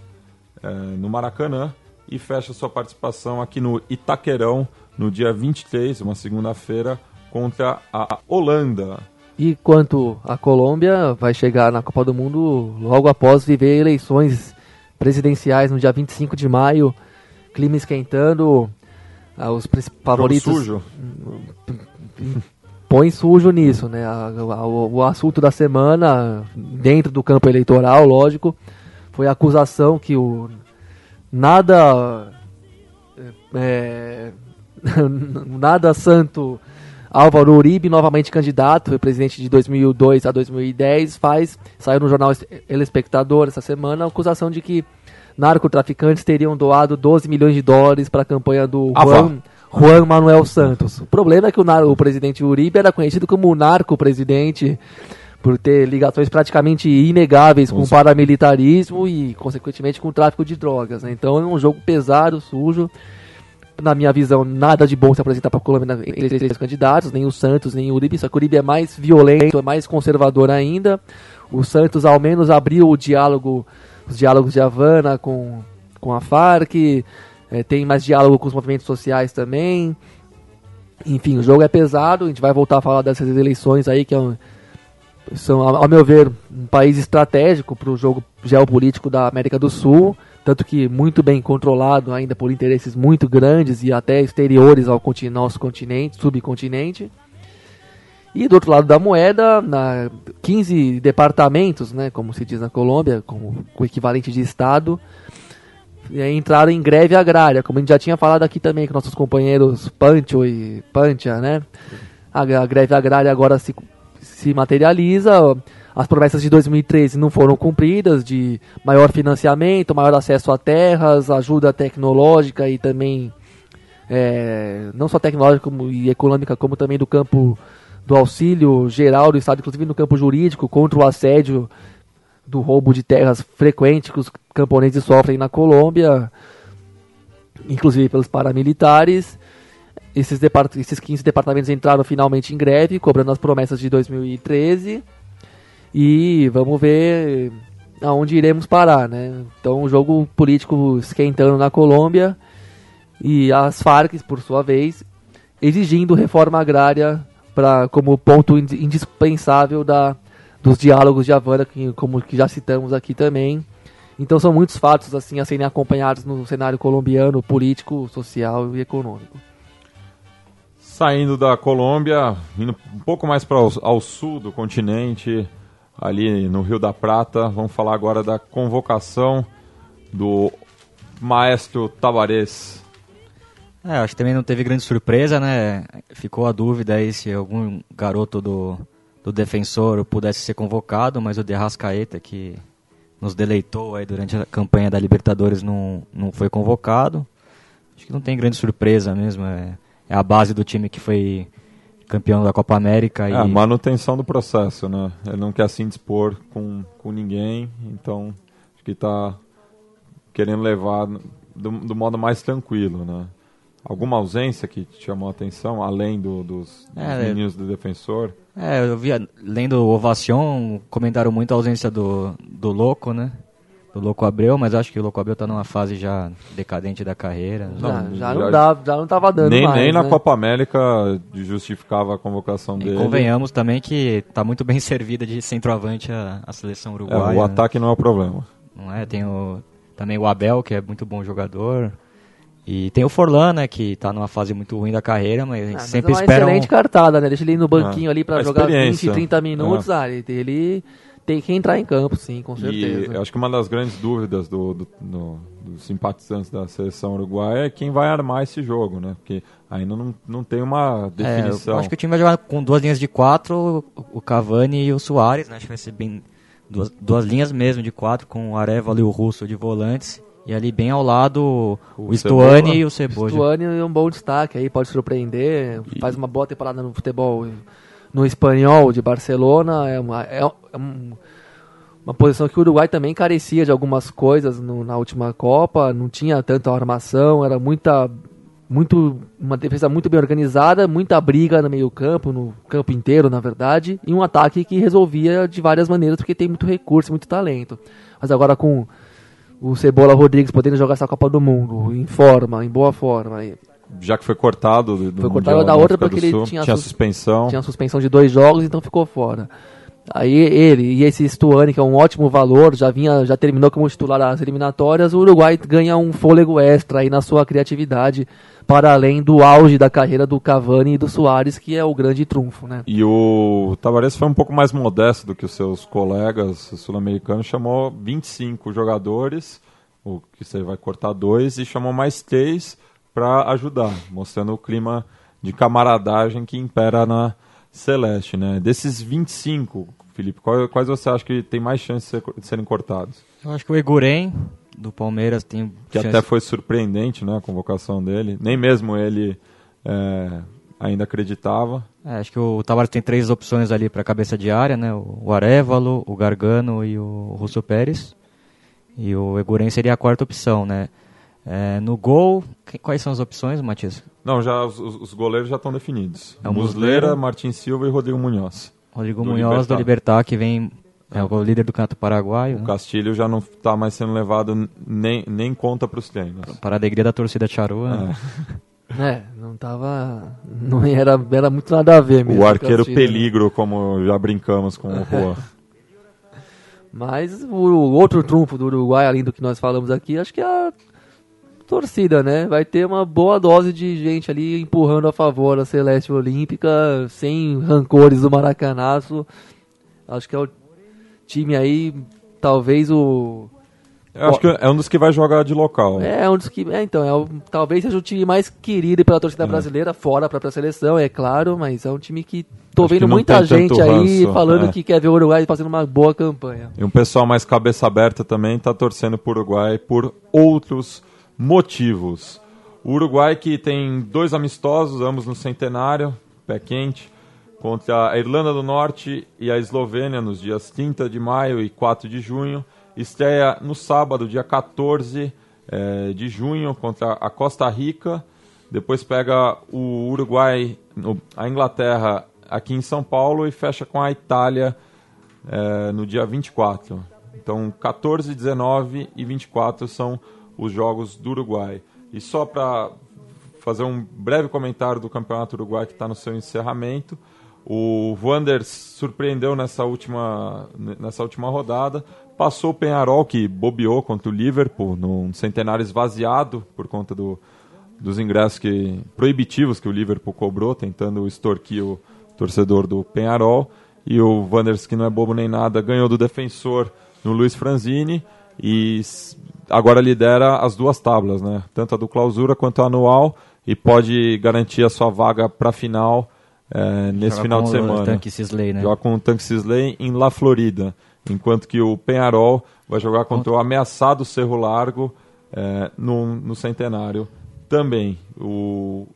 é, no Maracanã e fecha sua participação aqui no Itaquerão no dia 23, uma segunda-feira, contra a Holanda. E quanto a Colômbia, vai chegar na Copa do Mundo logo após viver eleições presidenciais no dia 25 de maio, clima esquentando, ah, os favoritos. sujo. Põe sujo nisso, né? O, o assunto da semana, dentro do campo eleitoral, lógico, foi a acusação que o nada é, nada santo Álvaro Uribe, novamente candidato, foi presidente de 2002 a 2010, faz, saiu no jornal El Espectador essa semana, a acusação de que narcotraficantes teriam doado 12 milhões de dólares para a campanha do Ah, Juan, Juan Manuel Santos. O problema é que o, o presidente Uribe era conhecido como narco-presidente por ter ligações praticamente inegáveis com o paramilitarismo e, consequentemente, com o tráfico de drogas. né? Então é um jogo pesado, sujo. Na minha visão, nada de bom se apresentar para a Colômbia entre esses três candidatos, nem o Santos, nem o Uribe. Só que o Uribe é mais violento, é mais conservador ainda. O Santos, ao menos, abriu o diálogo, os diálogos de Havana com, com a Farc. Eh, tem mais diálogo com os movimentos sociais também. Enfim, o jogo é pesado. A gente vai voltar a falar dessas eleições aí, que é um, são, ao meu ver, um país estratégico para o jogo geopolítico da América do Sul, tanto que muito bem controlado ainda por interesses muito grandes e até exteriores ao conti- nosso continente, subcontinente. E do outro lado da moeda, na 15 departamentos, né, como se diz na Colômbia, como o equivalente de estado, entraram em greve agrária, como a gente já tinha falado aqui também com nossos companheiros Pancho e Pancha, né? A, a greve agrária agora se, se materializa, as promessas de 2013 não foram cumpridas, de maior financiamento, maior acesso a terras, ajuda tecnológica e também, eh, não só tecnológica como, e econômica, como também do campo do auxílio geral do Estado, inclusive no campo jurídico, contra o assédio do roubo de terras frequente que os camponeses sofrem na Colômbia, inclusive pelos paramilitares. Esses, depart esses 15 departamentos entraram finalmente em greve, cobrando as promessas de 2013. E vamos ver aonde iremos parar, né? Então, o jogo político esquentando na Colômbia e as Farc, por sua vez, exigindo reforma agrária pra, como ponto ind- indispensável da, dos diálogos de Havana, que, como que já citamos aqui também. Então são muitos fatos assim a serem acompanhados no cenário colombiano, político, social e econômico. Saindo da Colômbia, indo um pouco mais para ao sul do continente, ali no Rio da Prata, vamos falar agora da convocação do maestro Tabarez. É, acho que também não teve grande surpresa, né? Ficou a dúvida aí se algum garoto do, do defensor pudesse ser convocado, mas o De Rascaeta, que nos deleitou aí durante a campanha da Libertadores, não, não foi convocado. Acho que não tem grande surpresa mesmo. É, é a base do time que foi campeão da Copa América. É e... a manutenção do processo, né? Ele não quer se indispor com, com ninguém, então acho que está querendo levar do, do modo mais tranquilo, né? Alguma ausência que te chamou a atenção, além do, dos, dos É, meninos do defensor? É, eu vi, lendo o Ovacion, comentaram muito a ausência do, do Louco, né? Do Louco Abreu, mas acho que o Louco Abreu tá numa fase já decadente da carreira. Não, já, já já- não dá, já não tava dando nem, mais, nem na né? Copa América justificava a convocação E dele. convenhamos também que tá muito bem servida de centroavante a, a seleção É, uruguaia. o né? ataque não é o problema. Não é? Tem o, também o Abel, que é muito bom jogador. E tem o Forlan, né, que tá numa fase muito ruim da carreira, mas a gente Ah, mas sempre é uma espera um... excelente cartada, né? Deixa ele ir no banquinho Ah, ali pra a jogar 20, experiência. 30 minutos. Ah, ele, ele tem que entrar em campo, sim, com E certeza. eu acho que uma das grandes dúvidas do, do- do- dos simpatizantes da seleção uruguaia é quem vai armar esse jogo, né? Porque ainda não, não tem uma É, definição. eu acho que o time vai jogar com duas linhas de quatro, o- o Cavani e o Soares, né? Acho que vai ser bem duas, duas linhas mesmo de quatro, com o Arevalo e o Russo de volantes. E ali bem ao lado o, O Stuani e o Ceboja. Stuani é um bom destaque aí, pode surpreender. Faz uma boa temporada no futebol no espanhol de Barcelona. É uma, é um- uma posição que o Uruguai também carecia de algumas coisas no- na última Copa. Não tinha tanta armação, era muita. Muito, uma defesa muito bem organizada, muita briga no meio-campo, no campo inteiro, na verdade, e um ataque que resolvia de várias maneiras, porque tem muito recurso, muito talento. Mas agora com o Cebola Rodrigues podendo jogar essa Copa do Mundo em forma, em boa forma, Já que foi cortado do, Foi cortado Mundial da outra porque ele tinha tinha sus- suspensão. tinha suspensão de dois jogos, então ficou fora. Aí ele e esse Stuani, que é um ótimo valor, já vinha, já terminou como titular das eliminatórias, o Uruguai ganha um fôlego extra aí na sua criatividade, para além do auge da carreira do Cavani e do Soares, que é o grande trunfo, né? E o Tavares foi um pouco mais modesto do que os seus colegas sul-americanos, chamou 25 jogadores, o que você vai cortar dois, e chamou mais três para ajudar, mostrando o clima de camaradagem que impera na Celeste, né? Desses 25, Felipe, quais, quais você acha que tem mais chance de, ser- de serem cortados? Eu acho que o Eguren, do Palmeiras, tem Que chance. até foi surpreendente, né, a convocação dele. Nem mesmo ele é, ainda acreditava. É, acho que o Tavares tem três opções ali para cabeça de área, né? O Arevalo, o Gargano e o Russo Pérez. E o Eguren seria a quarta opção, né? É, no gol, que- quais são as opções, Matias? Não, já os, os- os goleiros já estão definidos. É o Muslera, Muslera. Martin Silva e Rodrigo Munhoz. Rodrigo Do Munhoz Libertad. do Libertar, que vem é o líder do canto paraguaio, O né? Castilho já não está mais sendo levado nem, nem conta para os treinos. para a alegria da torcida charrua. né? É, não tava. Não era, era muito nada a ver mesmo. O arqueiro Castilho, né? peligro, como já brincamos com o Juan. Mas o, o outro trunfo do Uruguai, além do que nós falamos aqui, acho que é a torcida, né? Vai ter uma boa dose de gente ali empurrando a favor da Celeste Olímpica, sem rancores do Maracanaço. Acho que é o time aí, talvez o. Eu acho que é um dos que vai jogar de local. É um dos que. É, então, é o, talvez seja o time mais querido pela torcida É. brasileira, fora a própria seleção, é claro, mas é um time que tô Acho que vendo não muita gente aí ranço, falando é. que quer ver o Uruguai fazendo uma boa campanha. E um pessoal mais cabeça aberta também está torcendo o Uruguai por outros motivos. O Uruguai que tem dois amistosos, ambos no centenário, pé quente, contra a Irlanda do Norte e a Eslovênia nos dias 30 de maio e 4 de junho. Estreia no sábado, dia 14 eh, de junho, contra a Costa Rica. Depois pega o Uruguai, no- a Inglaterra aqui em São Paulo e fecha com a Itália é, no dia 24. Então, 14, 19 e 24 são os jogos do Uruguai. E só para fazer um breve comentário do Campeonato Uruguai que está no seu encerramento, o Wanderers surpreendeu nessa última, nessa última rodada, passou o Penharol, que bobeou contra o Liverpool, num centenário esvaziado por conta do, dos ingressos que, proibitivos que o Liverpool cobrou, tentando extorquir o torcedor do Penharol. E o Wanderers, que não é bobo nem nada, ganhou do defensor no Luiz Franzini e agora lidera as duas tábuas, né? tanto a do clausura quanto a anual, e pode garantir a sua vaga para a final eh, nesse Joga final de semana. Tanque Sisley, né? Joga com o Tanque Sisley em La Florida, enquanto que o Penharol vai jogar contra o ameaçado Cerro Largo eh, no, no Centenário também. O,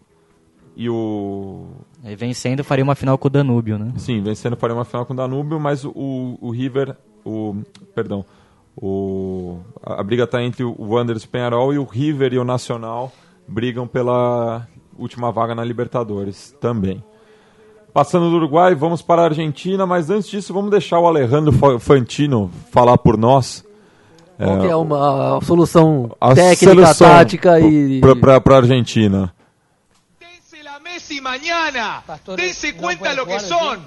e o. Aí vencendo faria uma final com o Danúbio, né? Sim, vencendo faria uma final com o Danúbio, mas o, o River. O, perdão. O, a, a briga está entre o Wanderers Penharol e o River e o Nacional brigam pela última vaga na Libertadores também. Passando do Uruguai, vamos para a Argentina, mas antes disso vamos deixar o Alejandro Fa- Fantino falar por nós. Qual que é uma a solução A técnica, seleção tática e. para a Argentina. Dense la Messi mañana. Dense cuenta lo que son.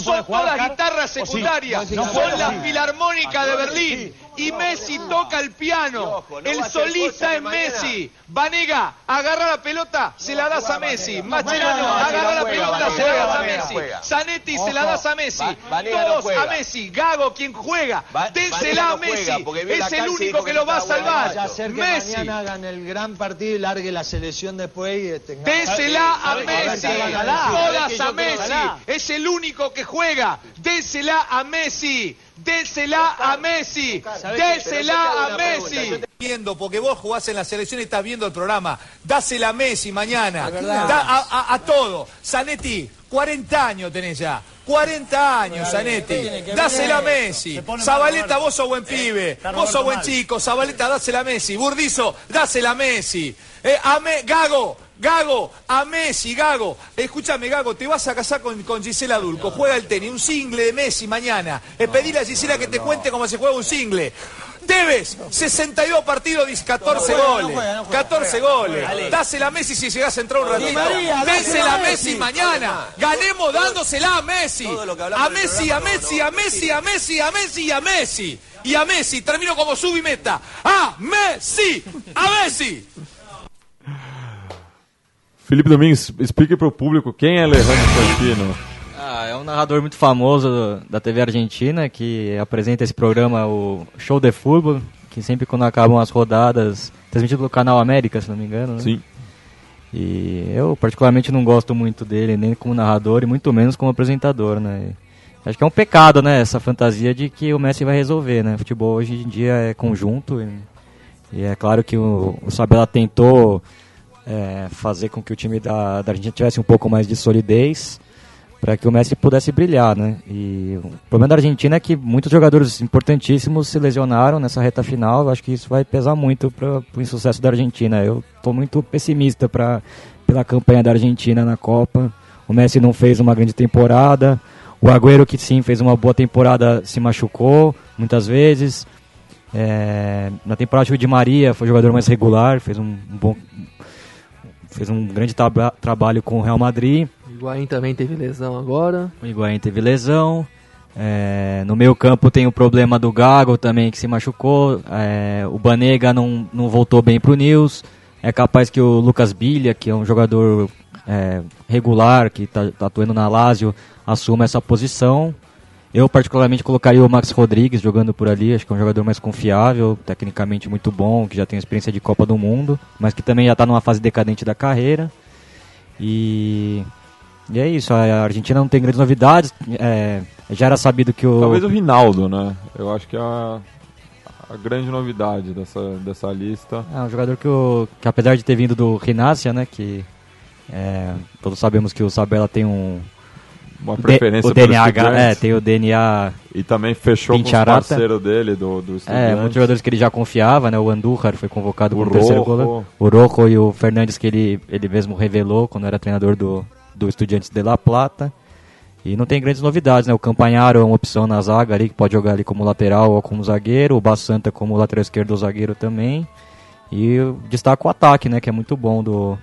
son todas guitarras secundarias. ¿Vos decís que no son la filarmónica de Berlín. Y Messi toca el piano. el solista es Messi. Vanega, agarra la pelota, se la das a Messi. Mascherano, no, agarra la pelota, se la das a Messi. Zanetti, se la das a Messi. Todos a Messi. Gago, quien juega. Dénsela a Messi. Es el único que lo va a salvar. Messi. mañana hagan el gran partido y largue la selección después y tengamos... Désela a. Messi, todas a Messi, es el único que juega, désela a Messi, désela a Messi, désela a Messi. Viendo, porque vos jugás en la selección y estás viendo el programa, dásela a Messi mañana, Da- a, a- a todo. Zanetti, 40 años tenés ya. 40 años, Zanetti. Dásela a Messi. Zabaleta, vos sos buen pibe. Vos sos buen chico. Zabaleta, dásela a Messi. Burdizo, dásela a Messi. Eh, a Me- Gago, Gago, a Messi, Gago. Escúchame, Gago, te vas a casar con, con Gisela Dulco. Juega el tenis, un single de Messi mañana. Eh, pedile a Gisela que te cuente cómo se juega un single. Debes, 62 partidos, 14 No juega, no goles. juega, no juega. 14 goles. Dásela a Messi si llegás a entrar un ratito. Dásela a Messi mañana. Ganemos dándosela a Messi. A Messi, a Messi, a Messi, a Messi, a Messi y a Messi. Y a Messi. Termino como sub y meta. A Messi. A Messi. Felipe Domingues, explique para o público quem é Alejandro Fantino. Ah, é um narrador muito famoso da TV Argentina que apresenta esse programa, o Show de Futebol, que sempre quando acabam as rodadas, transmitido pelo canal América, se não me engano. né? Sim. E eu particularmente não gosto muito dele, nem como narrador e muito menos como apresentador, né? E acho que é um pecado, né, essa fantasia de que o Messi vai resolver, né? Futebol hoje em dia é conjunto e, e é claro que o, o Sabella tentou é, fazer com que o time da, da Argentina tivesse um pouco mais de solidez para que o Messi pudesse brilhar, né? E o problema da Argentina é que muitos jogadores importantíssimos se lesionaram nessa reta final. Eu acho que isso vai pesar muito para o insucesso da Argentina. Eu estou muito pessimista pra, pela campanha da Argentina na Copa. O Messi não fez uma grande temporada. O Agüero, que sim fez uma boa temporada, se machucou muitas vezes. É, na temporada o Di Maria foi o jogador mais regular, fez um, um bom, fez um grande tra trabalho com o Real Madrid. O Higuaín também teve lesão agora. O Higuaín teve lesão. É, no meio campo tem o problema do Gago também, que se machucou. É, o Banega não, não voltou bem para o News. É capaz que o Lucas Bilha, que é um jogador é, regular, que está tá atuando na Lazio, assuma essa posição. Eu particularmente colocaria o Max Rodrigues jogando por ali, acho que é um jogador mais confiável, tecnicamente muito bom, que já tem experiência de Copa do Mundo, mas que também já está numa fase decadente da carreira. E, e é isso, a Argentina não tem grandes novidades, é, já era sabido que o... Talvez o Rinaldo, né? Eu acho que é a, a grande novidade dessa, dessa lista. É um jogador que, o, que apesar de ter vindo do Rinácia, né, que é, todos sabemos que o Sabella tem um uma preferência o DNA, é, tem o DNA e também fechou Pincharata. com o parceiro dele do, do É, muitos jogadores que ele já confiava, né? O Andújar foi convocado como terceiro goleiro. O Rojo e o Fernandes que ele, ele mesmo revelou quando era treinador do, do Estudiantes de La Plata. E não tem grandes novidades, né? O Campanharo é uma opção na zaga ali, que pode jogar ali como lateral ou como zagueiro. O Bassanta como lateral esquerdo ou zagueiro também. E destaca o ataque, né? Que é muito bom do,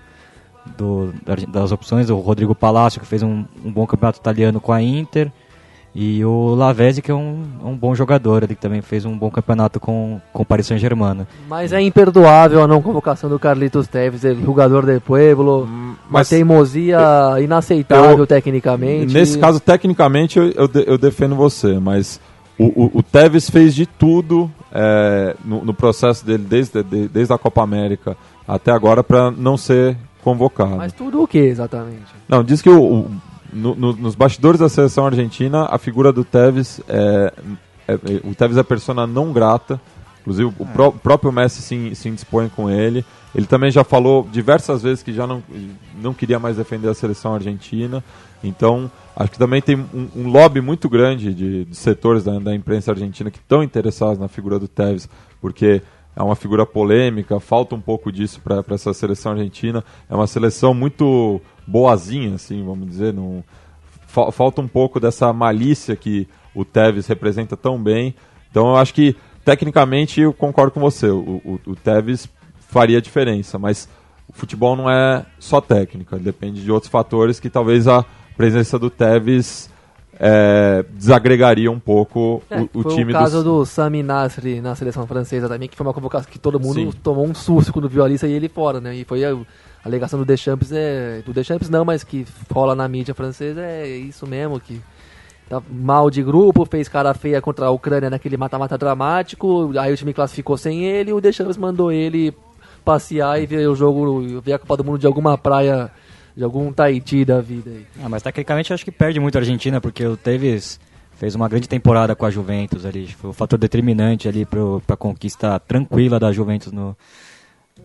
do, das opções, o Rodrigo Palácio, que fez um, um, bom campeonato italiano com a Inter, e o Lavezzi, que é um, um bom jogador, ele que também fez um bom campeonato com, com o Paris Saint-Germain. Mas é imperdoável a não convocação do Carlitos Teves, ele, jogador de Pueblo, hum, mas uma teimosia é, inaceitável eu, tecnicamente. Nesse caso, tecnicamente, eu, eu, eu defendo você, mas o, o, o, Tevez fez de tudo é, no, no, processo dele, desde, de, desde a Copa América até agora, para não ser convocado. Mas tudo o que exatamente? Não, diz que o, o no, no, nos bastidores da seleção argentina, a figura do Tevez é, é, é o Tevez é persona não grata. Inclusive, o pró próprio Messi se, se indispõe com ele. Ele também já falou diversas vezes que já não, não queria mais defender a seleção argentina. Então, acho que também tem um, um lobby muito grande de, de setores da, da, imprensa argentina que estão interessados na figura do Tevez, porque é uma figura polêmica, falta um pouco disso para essa seleção argentina. É uma seleção muito boazinha, assim, vamos dizer. Não, fa falta um pouco dessa malícia que o Tevez representa tão bem. Então eu acho que, tecnicamente, eu concordo com você. O, o, o Tevez faria diferença, mas o futebol não é só técnica, depende de outros fatores que talvez a presença do Tevez é, desagregaria um pouco é, o, o time o caso do Sami Nasri na seleção francesa também, que foi uma convocação que todo mundo Sim. tomou um susto quando viu ali e ele fora, né? E foi a, a alegação do Deschamps, é, do Deschamps não, mas que rola na mídia francesa, é isso mesmo, que tá mal de grupo, fez cara feia contra a Ucrânia naquele mata-mata dramático, aí o time classificou sem ele, e o Deschamps mandou ele passear e ver o jogo, ver a Copa do Mundo de alguma praia de algum Tahiti da vida aí. Ah, mas tecnicamente acho que perde muito a Argentina, porque o Tevez fez uma grande temporada com a Juventus ali, foi o fator determinante ali para a conquista tranquila da Juventus no,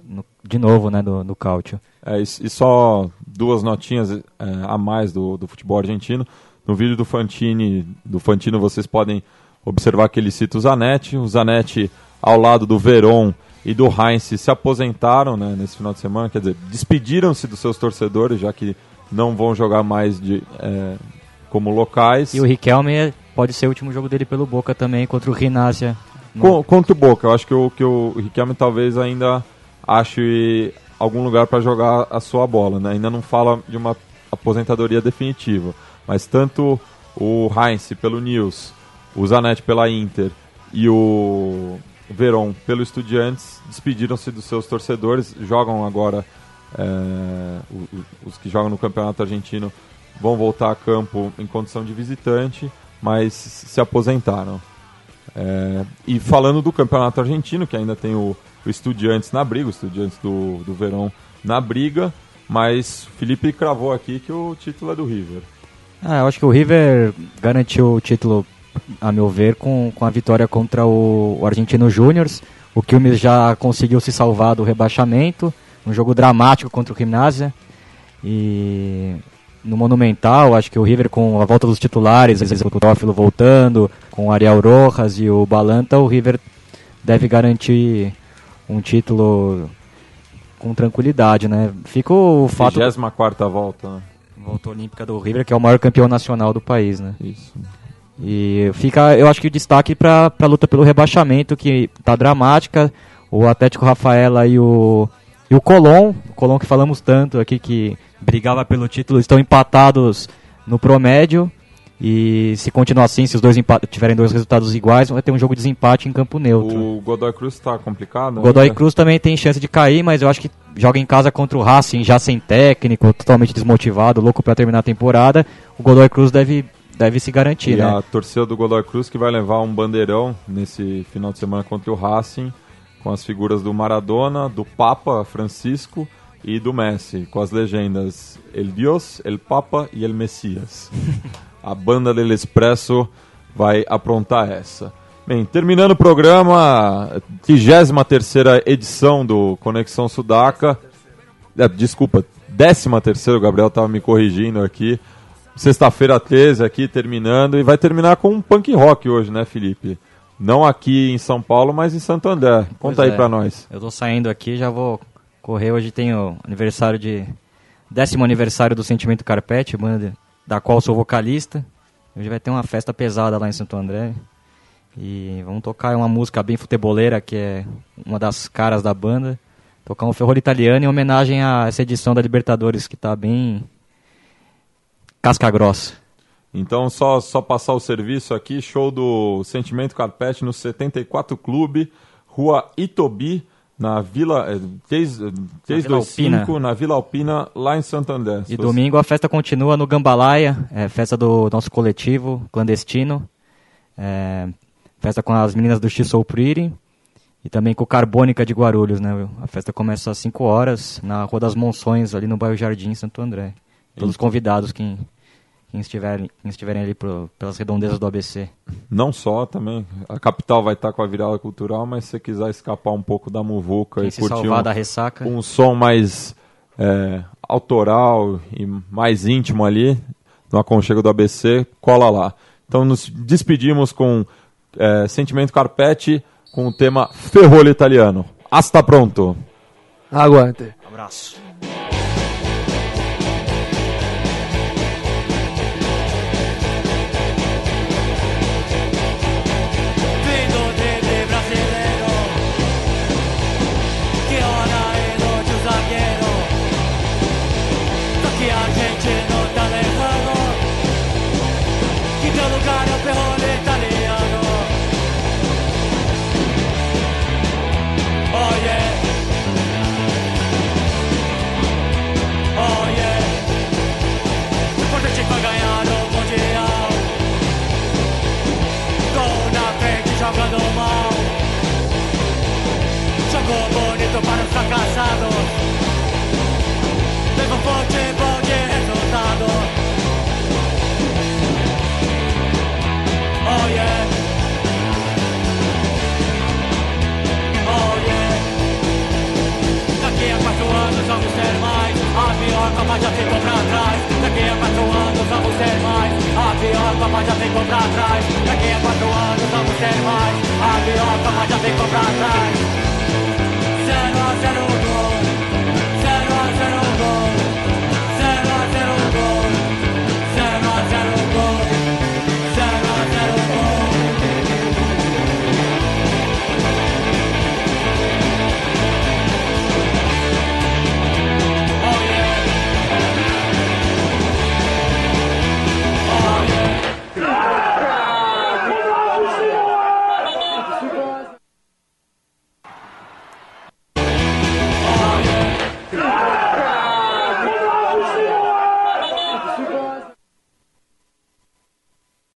no, de novo, né, no, no Cautio. É, e, e, só duas notinhas é, a mais do, do futebol argentino. No vídeo do Fantini, do Fantino vocês podem observar que ele cita o Zanetti, o Zanetti ao lado do Veron e do Heinz se aposentaram né, nesse final de semana, quer dizer, despediram-se dos seus torcedores, já que não vão jogar mais de, é, como locais. E o Riquelme pode ser o último jogo dele pelo Boca também, contra o Rinácia. No... Contra o Boca, eu acho que o, que o Riquelme talvez ainda ache algum lugar para jogar a sua bola, né? ainda não fala de uma aposentadoria definitiva, mas tanto o Heinz pelo News, o Zanetti pela Inter e o Verón pelo Estudiantes despediram-se dos seus torcedores, jogam agora é, os que jogam no Campeonato Argentino vão voltar a campo em condição de visitante, mas se aposentaram. É, e falando do Campeonato Argentino, que ainda tem o, o Estudiantes na briga, o Estudiantes do, do Verão na briga, Mas Felipe cravou aqui que o título é do River. Ah, eu acho que o River garantiu o título, a meu ver, com, com a vitória contra o, o Argentino Júnior. O Quilmes já conseguiu se salvar do rebaixamento. Um jogo dramático contra o Gimnasia. E no Monumental, acho que o River com a volta dos titulares, o Tófilo voltando, com o Ariel Rojas e o Balanta, o River deve garantir um título com tranquilidade, né? Fica o fato... 24ª volta, né? Volta olímpica do River, que é o maior campeão nacional do país, né? Isso. E fica, eu acho que o destaque para a luta pelo rebaixamento, que tá dramática. O Atlético Rafaela e o, e o Colón, o Colón que falamos tanto aqui, que brigava pelo título, estão empatados no promédio. E se continuar assim, se os dois tiverem dois resultados iguais, vai ter um jogo de desempate em campo neutro. O Godoy Cruz está complicado? O Godoy Cruz também tem chance de cair, mas eu acho que joga em casa contra o Racing, já sem técnico, totalmente desmotivado, louco para terminar a temporada. O Godoy Cruz deve, deve se garantir, e né? a torcida do Godoy Cruz que vai levar um bandeirão nesse final de semana contra o Racing, com as figuras do Maradona, do Papa Francisco e do Messi, com as legendas El Dios, El Papa e El Messias. a banda del Expresso vai aprontar essa. Bem, terminando o programa, 33 edição do Conexão Sudaca. É, desculpa, 13 o Gabriel estava me corrigindo aqui. Sexta-feira 13 aqui, terminando. E vai terminar com um punk rock hoje, né, Felipe? Não aqui em São Paulo, mas em Santo André. Conta Pois aí é. pra nós. Eu tô saindo aqui, já vou correr. Hoje tem o aniversário de. Décimo aniversário do Sentimento Carpete, banda da qual sou vocalista. Hoje vai ter uma festa pesada lá em Santo André. E vamos tocar uma música bem futeboleira, que é uma das caras da banda. Tocar um Ferrolho Italiano em homenagem a essa edição da Libertadores, que tá bem. Casca grossa. Então, só, só passar o serviço aqui, show do Sentimento Carpete no 74 Clube, Rua Itobi, na Vila. É, 3, Vila 325, Alpina. na Vila Alpina, lá em Santo André. Se E domingo a festa continua no Gambalaia, é, festa do nosso coletivo clandestino. É, festa com as meninas do X Soul Pretty e também com o Carbônica de Guarulhos, né? A festa começa às 5 horas na Rua das Monções, ali no bairro Jardim, Santo André. Todos convidados quem, quem, estiverem, quem estiverem ali pro- pelas redondezas do ABC. Não só também. A capital vai estar com a virada cultural, mas se você quiser escapar um pouco da muvuca Quem e se curtir salvar um, da ressaca. um som mais é, autoral e mais íntimo ali, no aconchego do ABC, cola lá. Então nos despedimos com é, Sentimento Carpete, com o tema Ferrolho Italiano. Hasta pronto! Aguante. Abraço. Papai já até pra atrás. Daqui a quatro anos vamos ser mais. A pior capaz já até pra atrás. Daqui a quatro anos vamos ser mais. A pior capaz já até pra atrás. Zero a zero gol. Zero a zero gol. Zero a zero gol. Zero a zero gol.